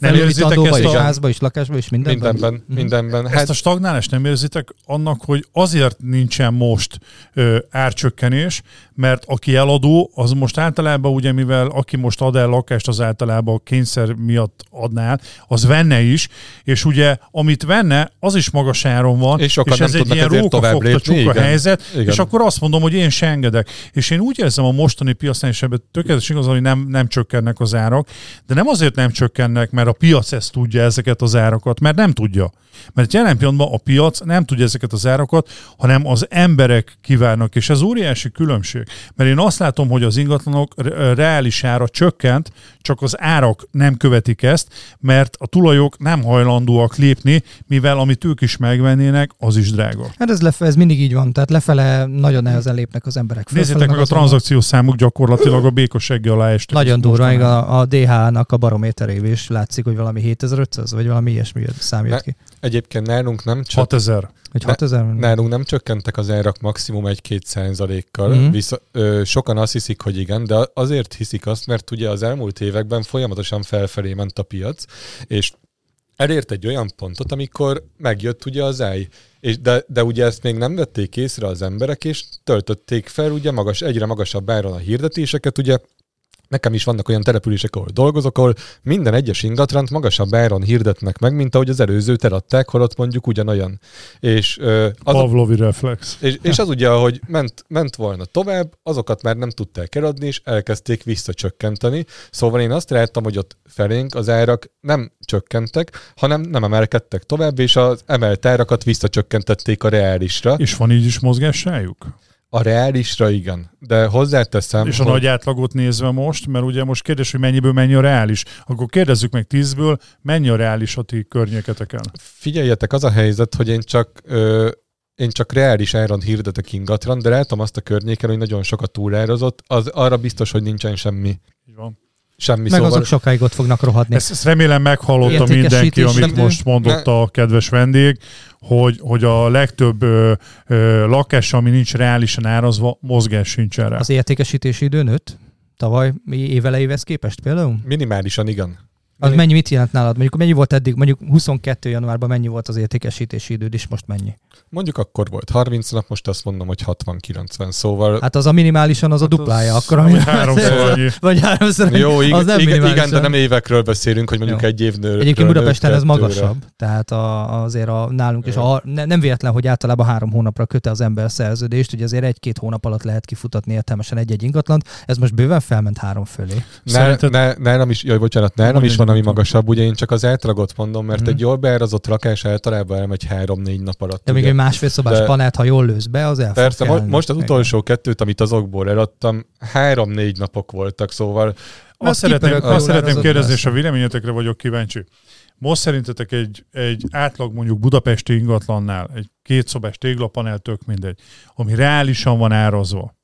Nem érzitek ezt a... házba is, lakásba is, mindenben? Mindenben, mm. mindenben. Hát... Ezt a stagnálást nem érzitek annak, hogy azért nincsen most ö, árcsökkenés, mert aki eladó, az most általában ugye, mivel aki most ad el lakást, az általában a kényszer miatt adnál, az venne is, és ugye amit venne, az is magas áron van, és, és ez egy ilyen rókafogta csuka helyzet, igen. és akkor azt mondom, hogy én se engedek. És én úgy érzem a mostani piacnál, és ebben tökéletes igaz, hogy nem, nem csökkennek az árak, de nem azért nem csökkennek, mert a piac ezt tudja ezeket az árakat, mert nem tudja. Mert jelen pillanatban a piac nem tudja ezeket az árakat, hanem az emberek kívánnak, és ez óriási különbség. Mert én azt látom, hogy az ingatlanok reális ára csökkent, csak az árak nem követik ezt, mert a tulajok nem hajlandóak lépni, mivel amit ők is megvennének, az is drága. Hát ez, lefe, ez mindig így van, tehát lefele nagyon nehezen lépnek az emberek. Nézzétek meg a tranzakciós számuk gyakorlatilag a békoseggi alá estek. Nagyon durva, a, a DH-nak a barométerévé is látszik, hogy valami 7500, vagy valami ilyesmi számít ki. Egyébként nálunk nem csak... 6000. Hogy 6000? Ne, nálunk nem csökkentek az árak maximum egy-két százalékkal. Mm-hmm. Visz, ö, sokan azt hiszik, hogy igen, de azért hiszik azt, mert ugye az elmúlt években folyamatosan felfelé ment a piac, és elért egy olyan pontot, amikor megjött ugye az áj. És de, de ugye ezt még nem vették észre az emberek, és töltötték fel ugye magas, egyre magasabb áron a hirdetéseket, ugye Nekem is vannak olyan települések, ahol dolgozok, ahol minden egyes ingatrant magasabb áron hirdetnek meg, mint ahogy az előző eladták, holott mondjuk ugyanolyan. És, az Pavlovi reflex. És, és az ugye, ahogy ment, ment volna tovább, azokat már nem tudták eladni, és elkezdték visszacsökkenteni. Szóval én azt láttam, hogy ott felénk az árak nem csökkentek, hanem nem emelkedtek tovább, és az emelt árakat visszacsökkentették a reálisra. És van így is mozgássájuk? A reálisra igen, de hozzáteszem... És a hogy... nagy átlagot nézve most, mert ugye most kérdés, hogy mennyiből mennyi a reális, akkor kérdezzük meg tízből, mennyi a reális a ti környéketeken? Figyeljetek, az a helyzet, hogy én csak ö, én csak reális áron hirdetek ingatlan, de látom azt a környéken, hogy nagyon sokat túlárazott, az arra biztos, hogy nincsen semmi. Így van. Semmi Meg szóval... azok sokáig ott fognak rohadni. Ezt, ezt remélem meghallotta mindenki, amit most mondott a kedves vendég, hogy, hogy a legtöbb ö, ö, lakás, ami nincs reálisan árazva, mozgás sincs erre. Az értékesítési idő nőtt? Tavaly évelejéhez képest például? Minimálisan igen. Az mennyi, mit jelent nálad? Mondjuk mennyi volt eddig, mondjuk 22 januárban mennyi volt az értékesítési időd, és most mennyi? Mondjuk akkor volt 30 nap, most azt mondom, hogy 60-90, szóval... Hát az a minimálisan az a Hát duplája, az akkor ami... vagy háromszor annyi. Vagy háromszor Jó, az igen, nem igen, igen, de nem évekről beszélünk, hogy mondjuk Jó. egy évnől. Egyébként Budapesten ez magasabb, tehát a, azért a, nálunk is a, ne, nem véletlen, hogy általában három hónapra köte az ember szerződést, ugye azért egy-két hónap alatt lehet kifutatni értelmesen egy-egy ingatlant, ez most bőven felment három fölé. Ne, Szerinted- ne, nálam is, jaj, bocsánat, nálam Mondj is van, ami magasabb, ugye én csak az átlagot mondom, mert Mhm. egy jól beárazott lakás általában elmegy három-négy nap alatt. De még egy másfél szobás De- panelt, ha jól lősz be, az el Persze, mo- most az Igen. utolsó kettőt, amit azokból eladtam, három-négy napok voltak, szóval Az Azt szeretném, azt szeretném kérdezni, lesz. és a véleményetekre vagyok kíváncsi. Most szerintetek egy, egy átlag mondjuk budapesti ingatlannál, egy kétszobás téglapanel, tök mindegy, ami reálisan van árazva,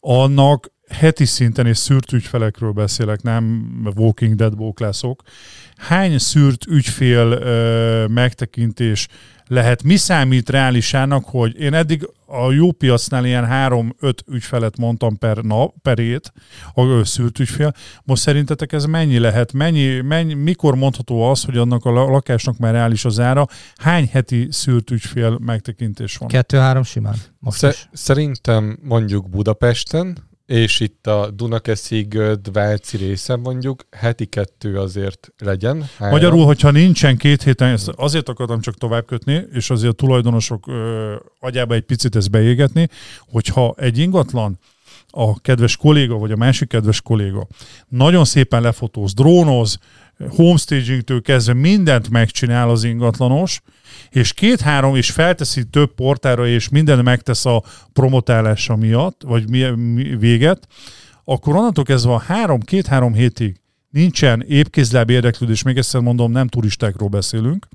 annak heti szinten, és szűrt ügyfelekről beszélek, nem Walking Dead bóklászok, hány szűrt ügyfél ö, megtekintés lehet? Mi számít reálisának, hogy én eddig a jó piacnál ilyen 3-5 ügyfelet mondtam per nap, per hét, a szűrt ügyfél. Most szerintetek ez mennyi lehet? Mennyi, mennyi, mikor mondható az, hogy annak a la- lakásnak már reális az ára? Hány heti szűrt ügyfél megtekintés van? Kettő-három simán. Most sze- is. szerintem mondjuk Budapesten, és itt a Dunakeszi, Göd, Váci része mondjuk, heti kettő azért legyen. Három. Magyarul, hogyha nincsen két héten, ezt azért akartam csak tovább kötni, és azért a tulajdonosok ö, agyába egy picit ezt beégetni, hogyha egy ingatlan a kedves kolléga, vagy a másik kedves kolléga nagyon szépen lefotóz, drónoz, homestagingtől kezdve mindent megcsinál az ingatlanos, és két-három is felteszi több portára, és mindent megtesz a promotálása miatt, vagy mi, mi, véget, akkor onnantól kezdve a három, két-három hétig nincsen épkézláb érdeklődés, még egyszer mondom, nem turistákról beszélünk,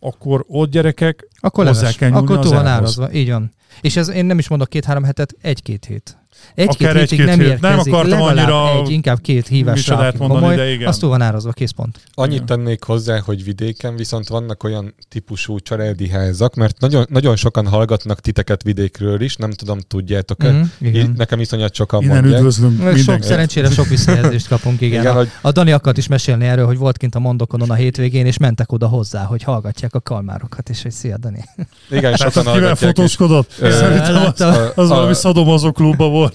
akkor ott gyerekek Akkor hozzá kell Akkor túl van árazva. Így van. És ez én nem is mondok két-három hetet, egy-két hét. Egy-két Akár hétig egy-két nem hét. Nem érkezik, akartam legalább annyira egy, inkább két hívásra, micsodát aki mondani, de igen. az túl van árazva, készpont. Annyit Igen. tennék hozzá, hogy vidéken viszont vannak olyan típusú családi házak, mert nagyon, nagyon sokan hallgatnak titeket vidékről is, nem tudom, tudjátok-e. Mm, igen. Nekem iszonyat sokan innen mondják. üdvözlünk Sok, szerencsére sok visszajelzést kapunk, igen. Igen, a, hogy a Dani akart is mesélni erről, hogy volt kint a mondokonon a hétvégén, és mentek oda hozzá, hogy hallgatják a kalmárokat, és hogy szia, Dani. igen, Tehát sokan kivel fotózkodott? Szerintem az, az valami szadomazó klubba volt.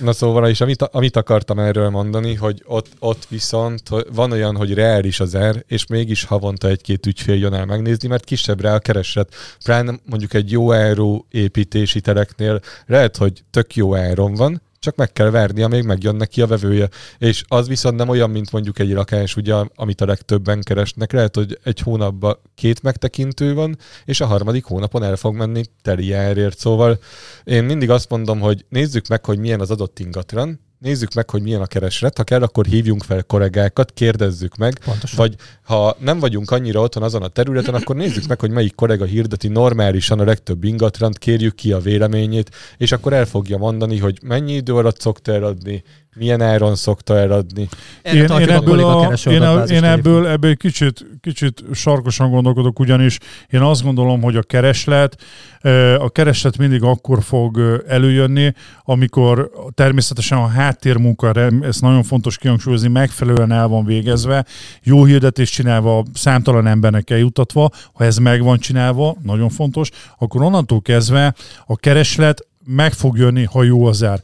Na szóval, és amit, amit akartam erről mondani, hogy ott, ott viszont van olyan, hogy reális az ár, és mégis havonta egy-két ügyfél jön el megnézni, mert kisebb rá a kereslet. Pláne mondjuk egy jó árú építési tereknél lehet, hogy tök jó áron van, csak meg kell várnia, még megjön neki a vevője. És az viszont nem olyan, mint mondjuk egy lakás, ugye, amit a legtöbben keresnek. Lehet, hogy egy hónapban két megtekintő van, és a harmadik hónapon el fog menni teli árért. Szóval én mindig azt mondom, hogy nézzük meg, hogy milyen az adott ingatlan, nézzük meg, hogy milyen a kereslet, ha kell, akkor hívjunk fel kollégákat, kérdezzük meg, Pontosan. vagy ha nem vagyunk annyira otthon azon a területen, akkor nézzük meg, hogy melyik kollega hirdeti normálisan a legtöbb ingatlant, kérjük ki a véleményét, és akkor el fogja mondani, hogy mennyi idő alatt szokta eladni, milyen áron szokta eladni. Erre Én, én, a ebből, a, én, a, adatbázis én ebből, ebből egy kicsit, kicsit sarkosan gondolkodok, ugyanis én azt gondolom, hogy a kereslet, a kereslet mindig akkor fog előjönni, amikor természetesen a háttérmunka, ezt nagyon fontos kihangsúlyozni, megfelelően el van végezve, jó hirdetést csinálva, számtalan embernek eljutatva, ha ez meg van csinálva, nagyon fontos, akkor onnantól kezdve a kereslet meg fog jönni, ha jó az ár.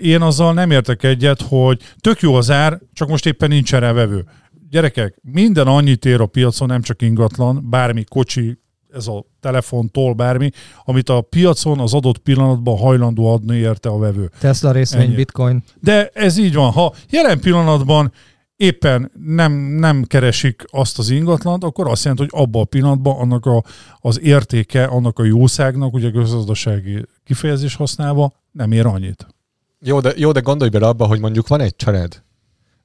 Én azzal nem értek egyet, hogy tök jó az ár, csak most éppen nincs rá vevő. Gyerekek, minden annyit ér a piacon, nem csak ingatlan, bármi kocsi, ez a telefontól bármi, amit a piacon az adott pillanatban hajlandó adni érte a vevő. Tesla részvény, Ennyi. bitcoin. De ez így van. Ha jelen pillanatban éppen nem, nem keresik azt az ingatlant, akkor azt jelenti, hogy abban a pillanatban annak a, az értéke, annak a jószágnak, ugye közgazdasági kifejezés használva, nem ér annyit. Jó, de, jó, de gondolj bele abba, hogy mondjuk van egy család,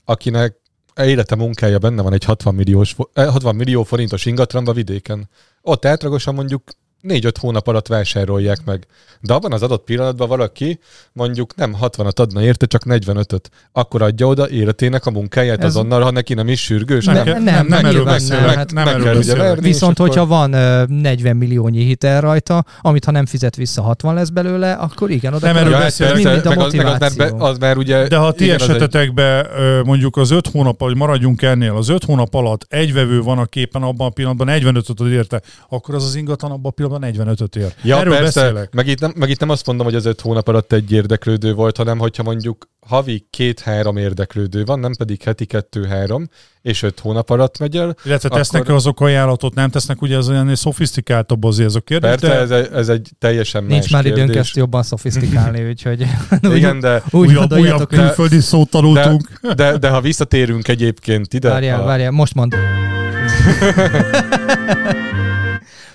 akinek élete munkája benne van egy 60, milliós, fo- eh, 60 millió forintos ingatlanba vidéken. Ott átlagosan mondjuk négy-öt hónap alatt vásárolják meg. De abban az adott pillanatban valaki mondjuk nem 60-at adna érte, csak 45-öt. Akkor adja oda életének a munkáját Ez... azonnal, ha neki nem is sürgős. Nem, nem, nem, nem, erről beszélek. Hát nem, nem erről beszélek. Viszont, hogyha van uh, 40 milliónyi hitel rajta, amit ha nem fizet vissza 60 lesz belőle, akkor igen, oda nem erről ja, beszélek. Mind, mind a motiváció. Az, az, az már ugye... De ha ti esetetekben mondjuk az 5 hónap, hogy maradjunk ennél, az 5 hónap alatt egy vevő van a képen abban a pillanatban 45-öt érte, akkor az az ingatlan abban a pillanatban 45-öt ér. Ja, Erről persze, beszélek. Meg itt, nem, meg itt nem azt mondom, hogy az 5 hónap alatt egy érdeklődő volt, hanem hogyha mondjuk havi két-három érdeklődő van, nem pedig heti kettő-három, és öt hónap alatt megy el. Illetve tesznek akkor... azok ajánlatot, nem tesznek ugye az olyan szofisztikáltabb azért azok kérdés? Persze, de... ez, egy, ez egy teljesen Nincs más már időnk ezt jobban szofisztikálni, úgyhogy Igen, de úgy újabb, újabb külföldi szót tanultunk. De, de, de, ha visszatérünk egyébként ide... Várjál, a... várjál, most mond.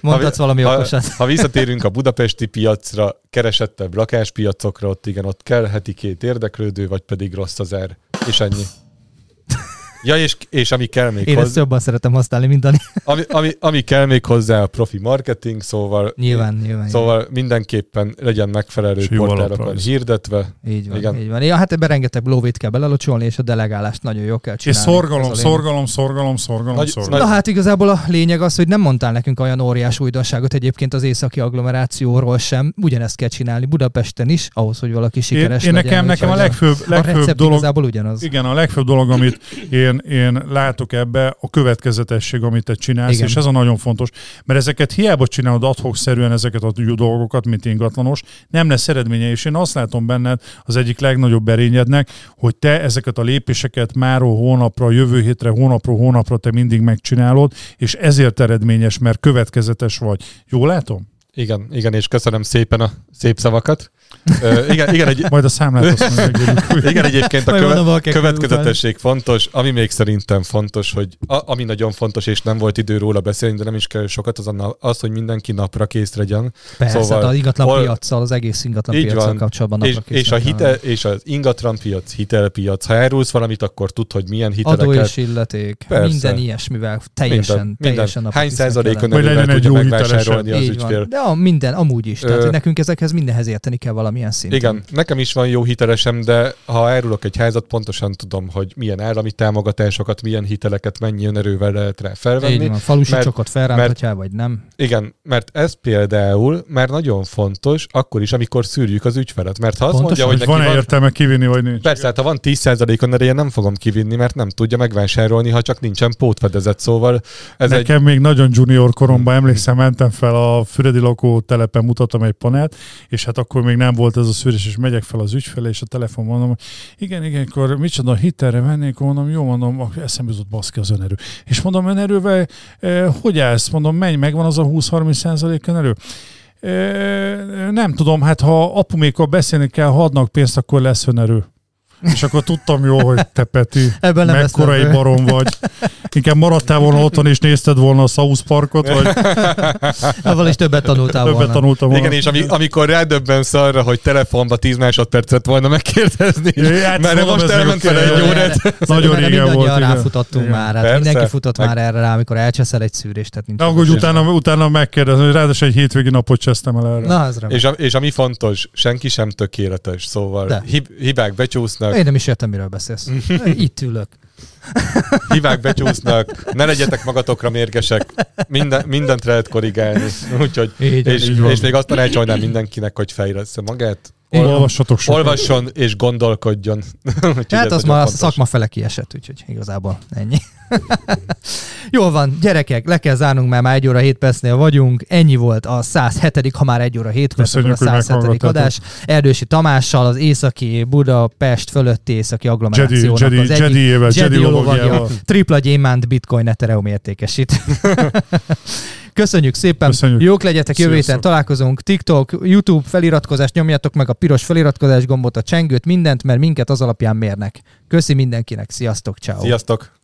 Mondhatsz ha, valami ha, okosat. Ha visszatérünk a budapesti piacra, keresettebb lakáspiacokra, ott igen, ott kell heti két érdeklődő, vagy pedig rossz az ár. És ennyi. Ja, és, és ami kell még Én hozzá... ezt jobban szeretem használni, mint Dani. Ami, ami, ami kell még hozzá a profi marketing, szóval... Nyilván, nyilván. Szóval nyilván. mindenképpen legyen megfelelő portálokon hirdetve. Így van, Igen. így van. Ja, hát ebben rengeteg lóvét kell belelocsolni, és a delegálást nagyon jó kell csinálni. És szorgalom, szorgalom, szorgalom, szorgalom, nagy, szorgalom. Na hát igazából a lényeg az, hogy nem mondtál nekünk olyan óriás újdonságot egyébként az északi agglomerációról sem. Ugyanezt kell csinálni Budapesten is, ahhoz, hogy valaki sikeres én, én legyen. Nekem, nekem a legfőbb, legfőbb a dolog, igazából ugyanaz. Igen, a legfőbb dolog, amit én én, én látok ebbe a következetesség, amit te csinálsz, Igen. és ez a nagyon fontos, mert ezeket hiába csinálod adhok-szerűen ezeket a dolgokat, mint ingatlanos, nem lesz eredménye, és én azt látom benned az egyik legnagyobb erényednek, hogy te ezeket a lépéseket máról hónapra, jövő hétre, hónapról hónapra te mindig megcsinálod, és ezért eredményes, mert következetes vagy. Jól látom? Igen, igen, és köszönöm szépen a szép szavakat. Uh, igen, igen, egy... Majd a számlát azt Igen, egyébként a köve... következetesség fontos. Ami még szerintem fontos, hogy a, ami nagyon fontos, és nem volt idő róla beszélni, de nem is kell sokat, az, az hogy mindenki napra kész legyen. Persze, szóval, az ingatlan hol... piacsal, az egész ingatlan piacsal kapcsolatban napra és, és, a hite, és az ingatlan piac, hitelpiac. Ha elrúlsz valamit, akkor tud, hogy milyen hiteleket... Adó és illeték. Persze. Minden ilyesmivel. Teljesen, minden, teljesen minden. Hány százalékon tudja megvásárolni az ügyfél. De a minden, amúgy is. Tehát, Ö... nekünk ezekhez mindenhez érteni kell valamilyen szinten. Igen, nekem is van jó hitelesem, de ha elrúlok egy házat, pontosan tudom, hogy milyen állami támogatásokat, milyen hiteleket, mennyi önerővel lehet rá felvenni. Így van, falusi mert, csokot felránthatjál, vagy nem. Igen, mert ez például már nagyon fontos, akkor is, amikor szűrjük az ügyfelet. Mert ha azt Pontos, mondja, hogy, hogy van, értelme kivinni, vagy nincs. Persze, hát ha van 10%-on ereje, nem fogom kivinni, mert nem tudja megvásárolni, ha csak nincsen pótfedezet. Szóval ez Nekem egy... még nagyon junior koromban emlékszem, mentem fel a Füredi lakó telepen, mutattam egy panelt, és hát akkor még nem volt ez a szűrés, és megyek fel az ügyfele, és a telefon mondom, igen, igen, akkor micsoda hitelre vennék, mondom, jó, mondom, eszembe jutott baszki az önerő. És mondom, önerővel, eh, hogy állsz? Mondom, menj, megvan az a 20-30 százalék önerő? Eh, nem tudom, hát ha apumékkal beszélni kell, ha adnak pénzt, akkor lesz önerő. És akkor tudtam jó, hogy te Peti, Ebben nem mekkora egy barom vagy. Inkább maradtál volna otthon és nézted volna a South Parkot, vagy... Ebből is többet tanultál többet volna. tanultam volna. Igen, és ami, amikor rádöbbensz arra, hogy telefonba 10 másodpercet volna megkérdezni, hát, mert most elment vele egy órát. Nagyon régen volt. ráfutottunk igen. már. Hát mindenki futott meg... már erre rá, amikor elcseszel egy szűrést. Tehát nincs Na, hogy utána, utána megkérdezni, hogy ráadásul egy hétvégi napot csesztem el erre. Na, ez és, a, és ami fontos, senki sem tökéletes, szóval hib, hibák becsúsznak, ülök. Én nem is értem, miről beszélsz. Itt ülök. Hívák becsúsznak, ne legyetek magatokra mérgesek, Minden, mindent lehet korrigálni. Úgyhogy, így, és, így és még azt tanácsolnám mindenkinek, hogy fejlesz magát, Ol- Olvassatok sokat. Olvasson és gondolkodjon. hát az már a szakma fele kiesett, úgyhogy igazából ennyi. Jól van, gyerekek, le kell zárnunk, mert már egy óra 7 percnél vagyunk. Ennyi volt a 107 ha már egy óra 7 perc, a 107 adás. Erdősi Tamással az északi Budapest fölötti északi agglomerációnak Jedi, az Jedi, egyik Jedi, Jedi, Jedi tripla gyémánt bitcoin Ethereum értékesít. Köszönjük szépen, Köszönjük. jók legyetek, jövő héten találkozunk. TikTok, YouTube feliratkozást nyomjatok meg a piros feliratkozás gombot, a csengőt, mindent, mert minket az alapján mérnek. Köszi mindenkinek, sziasztok, ciao. Sziasztok.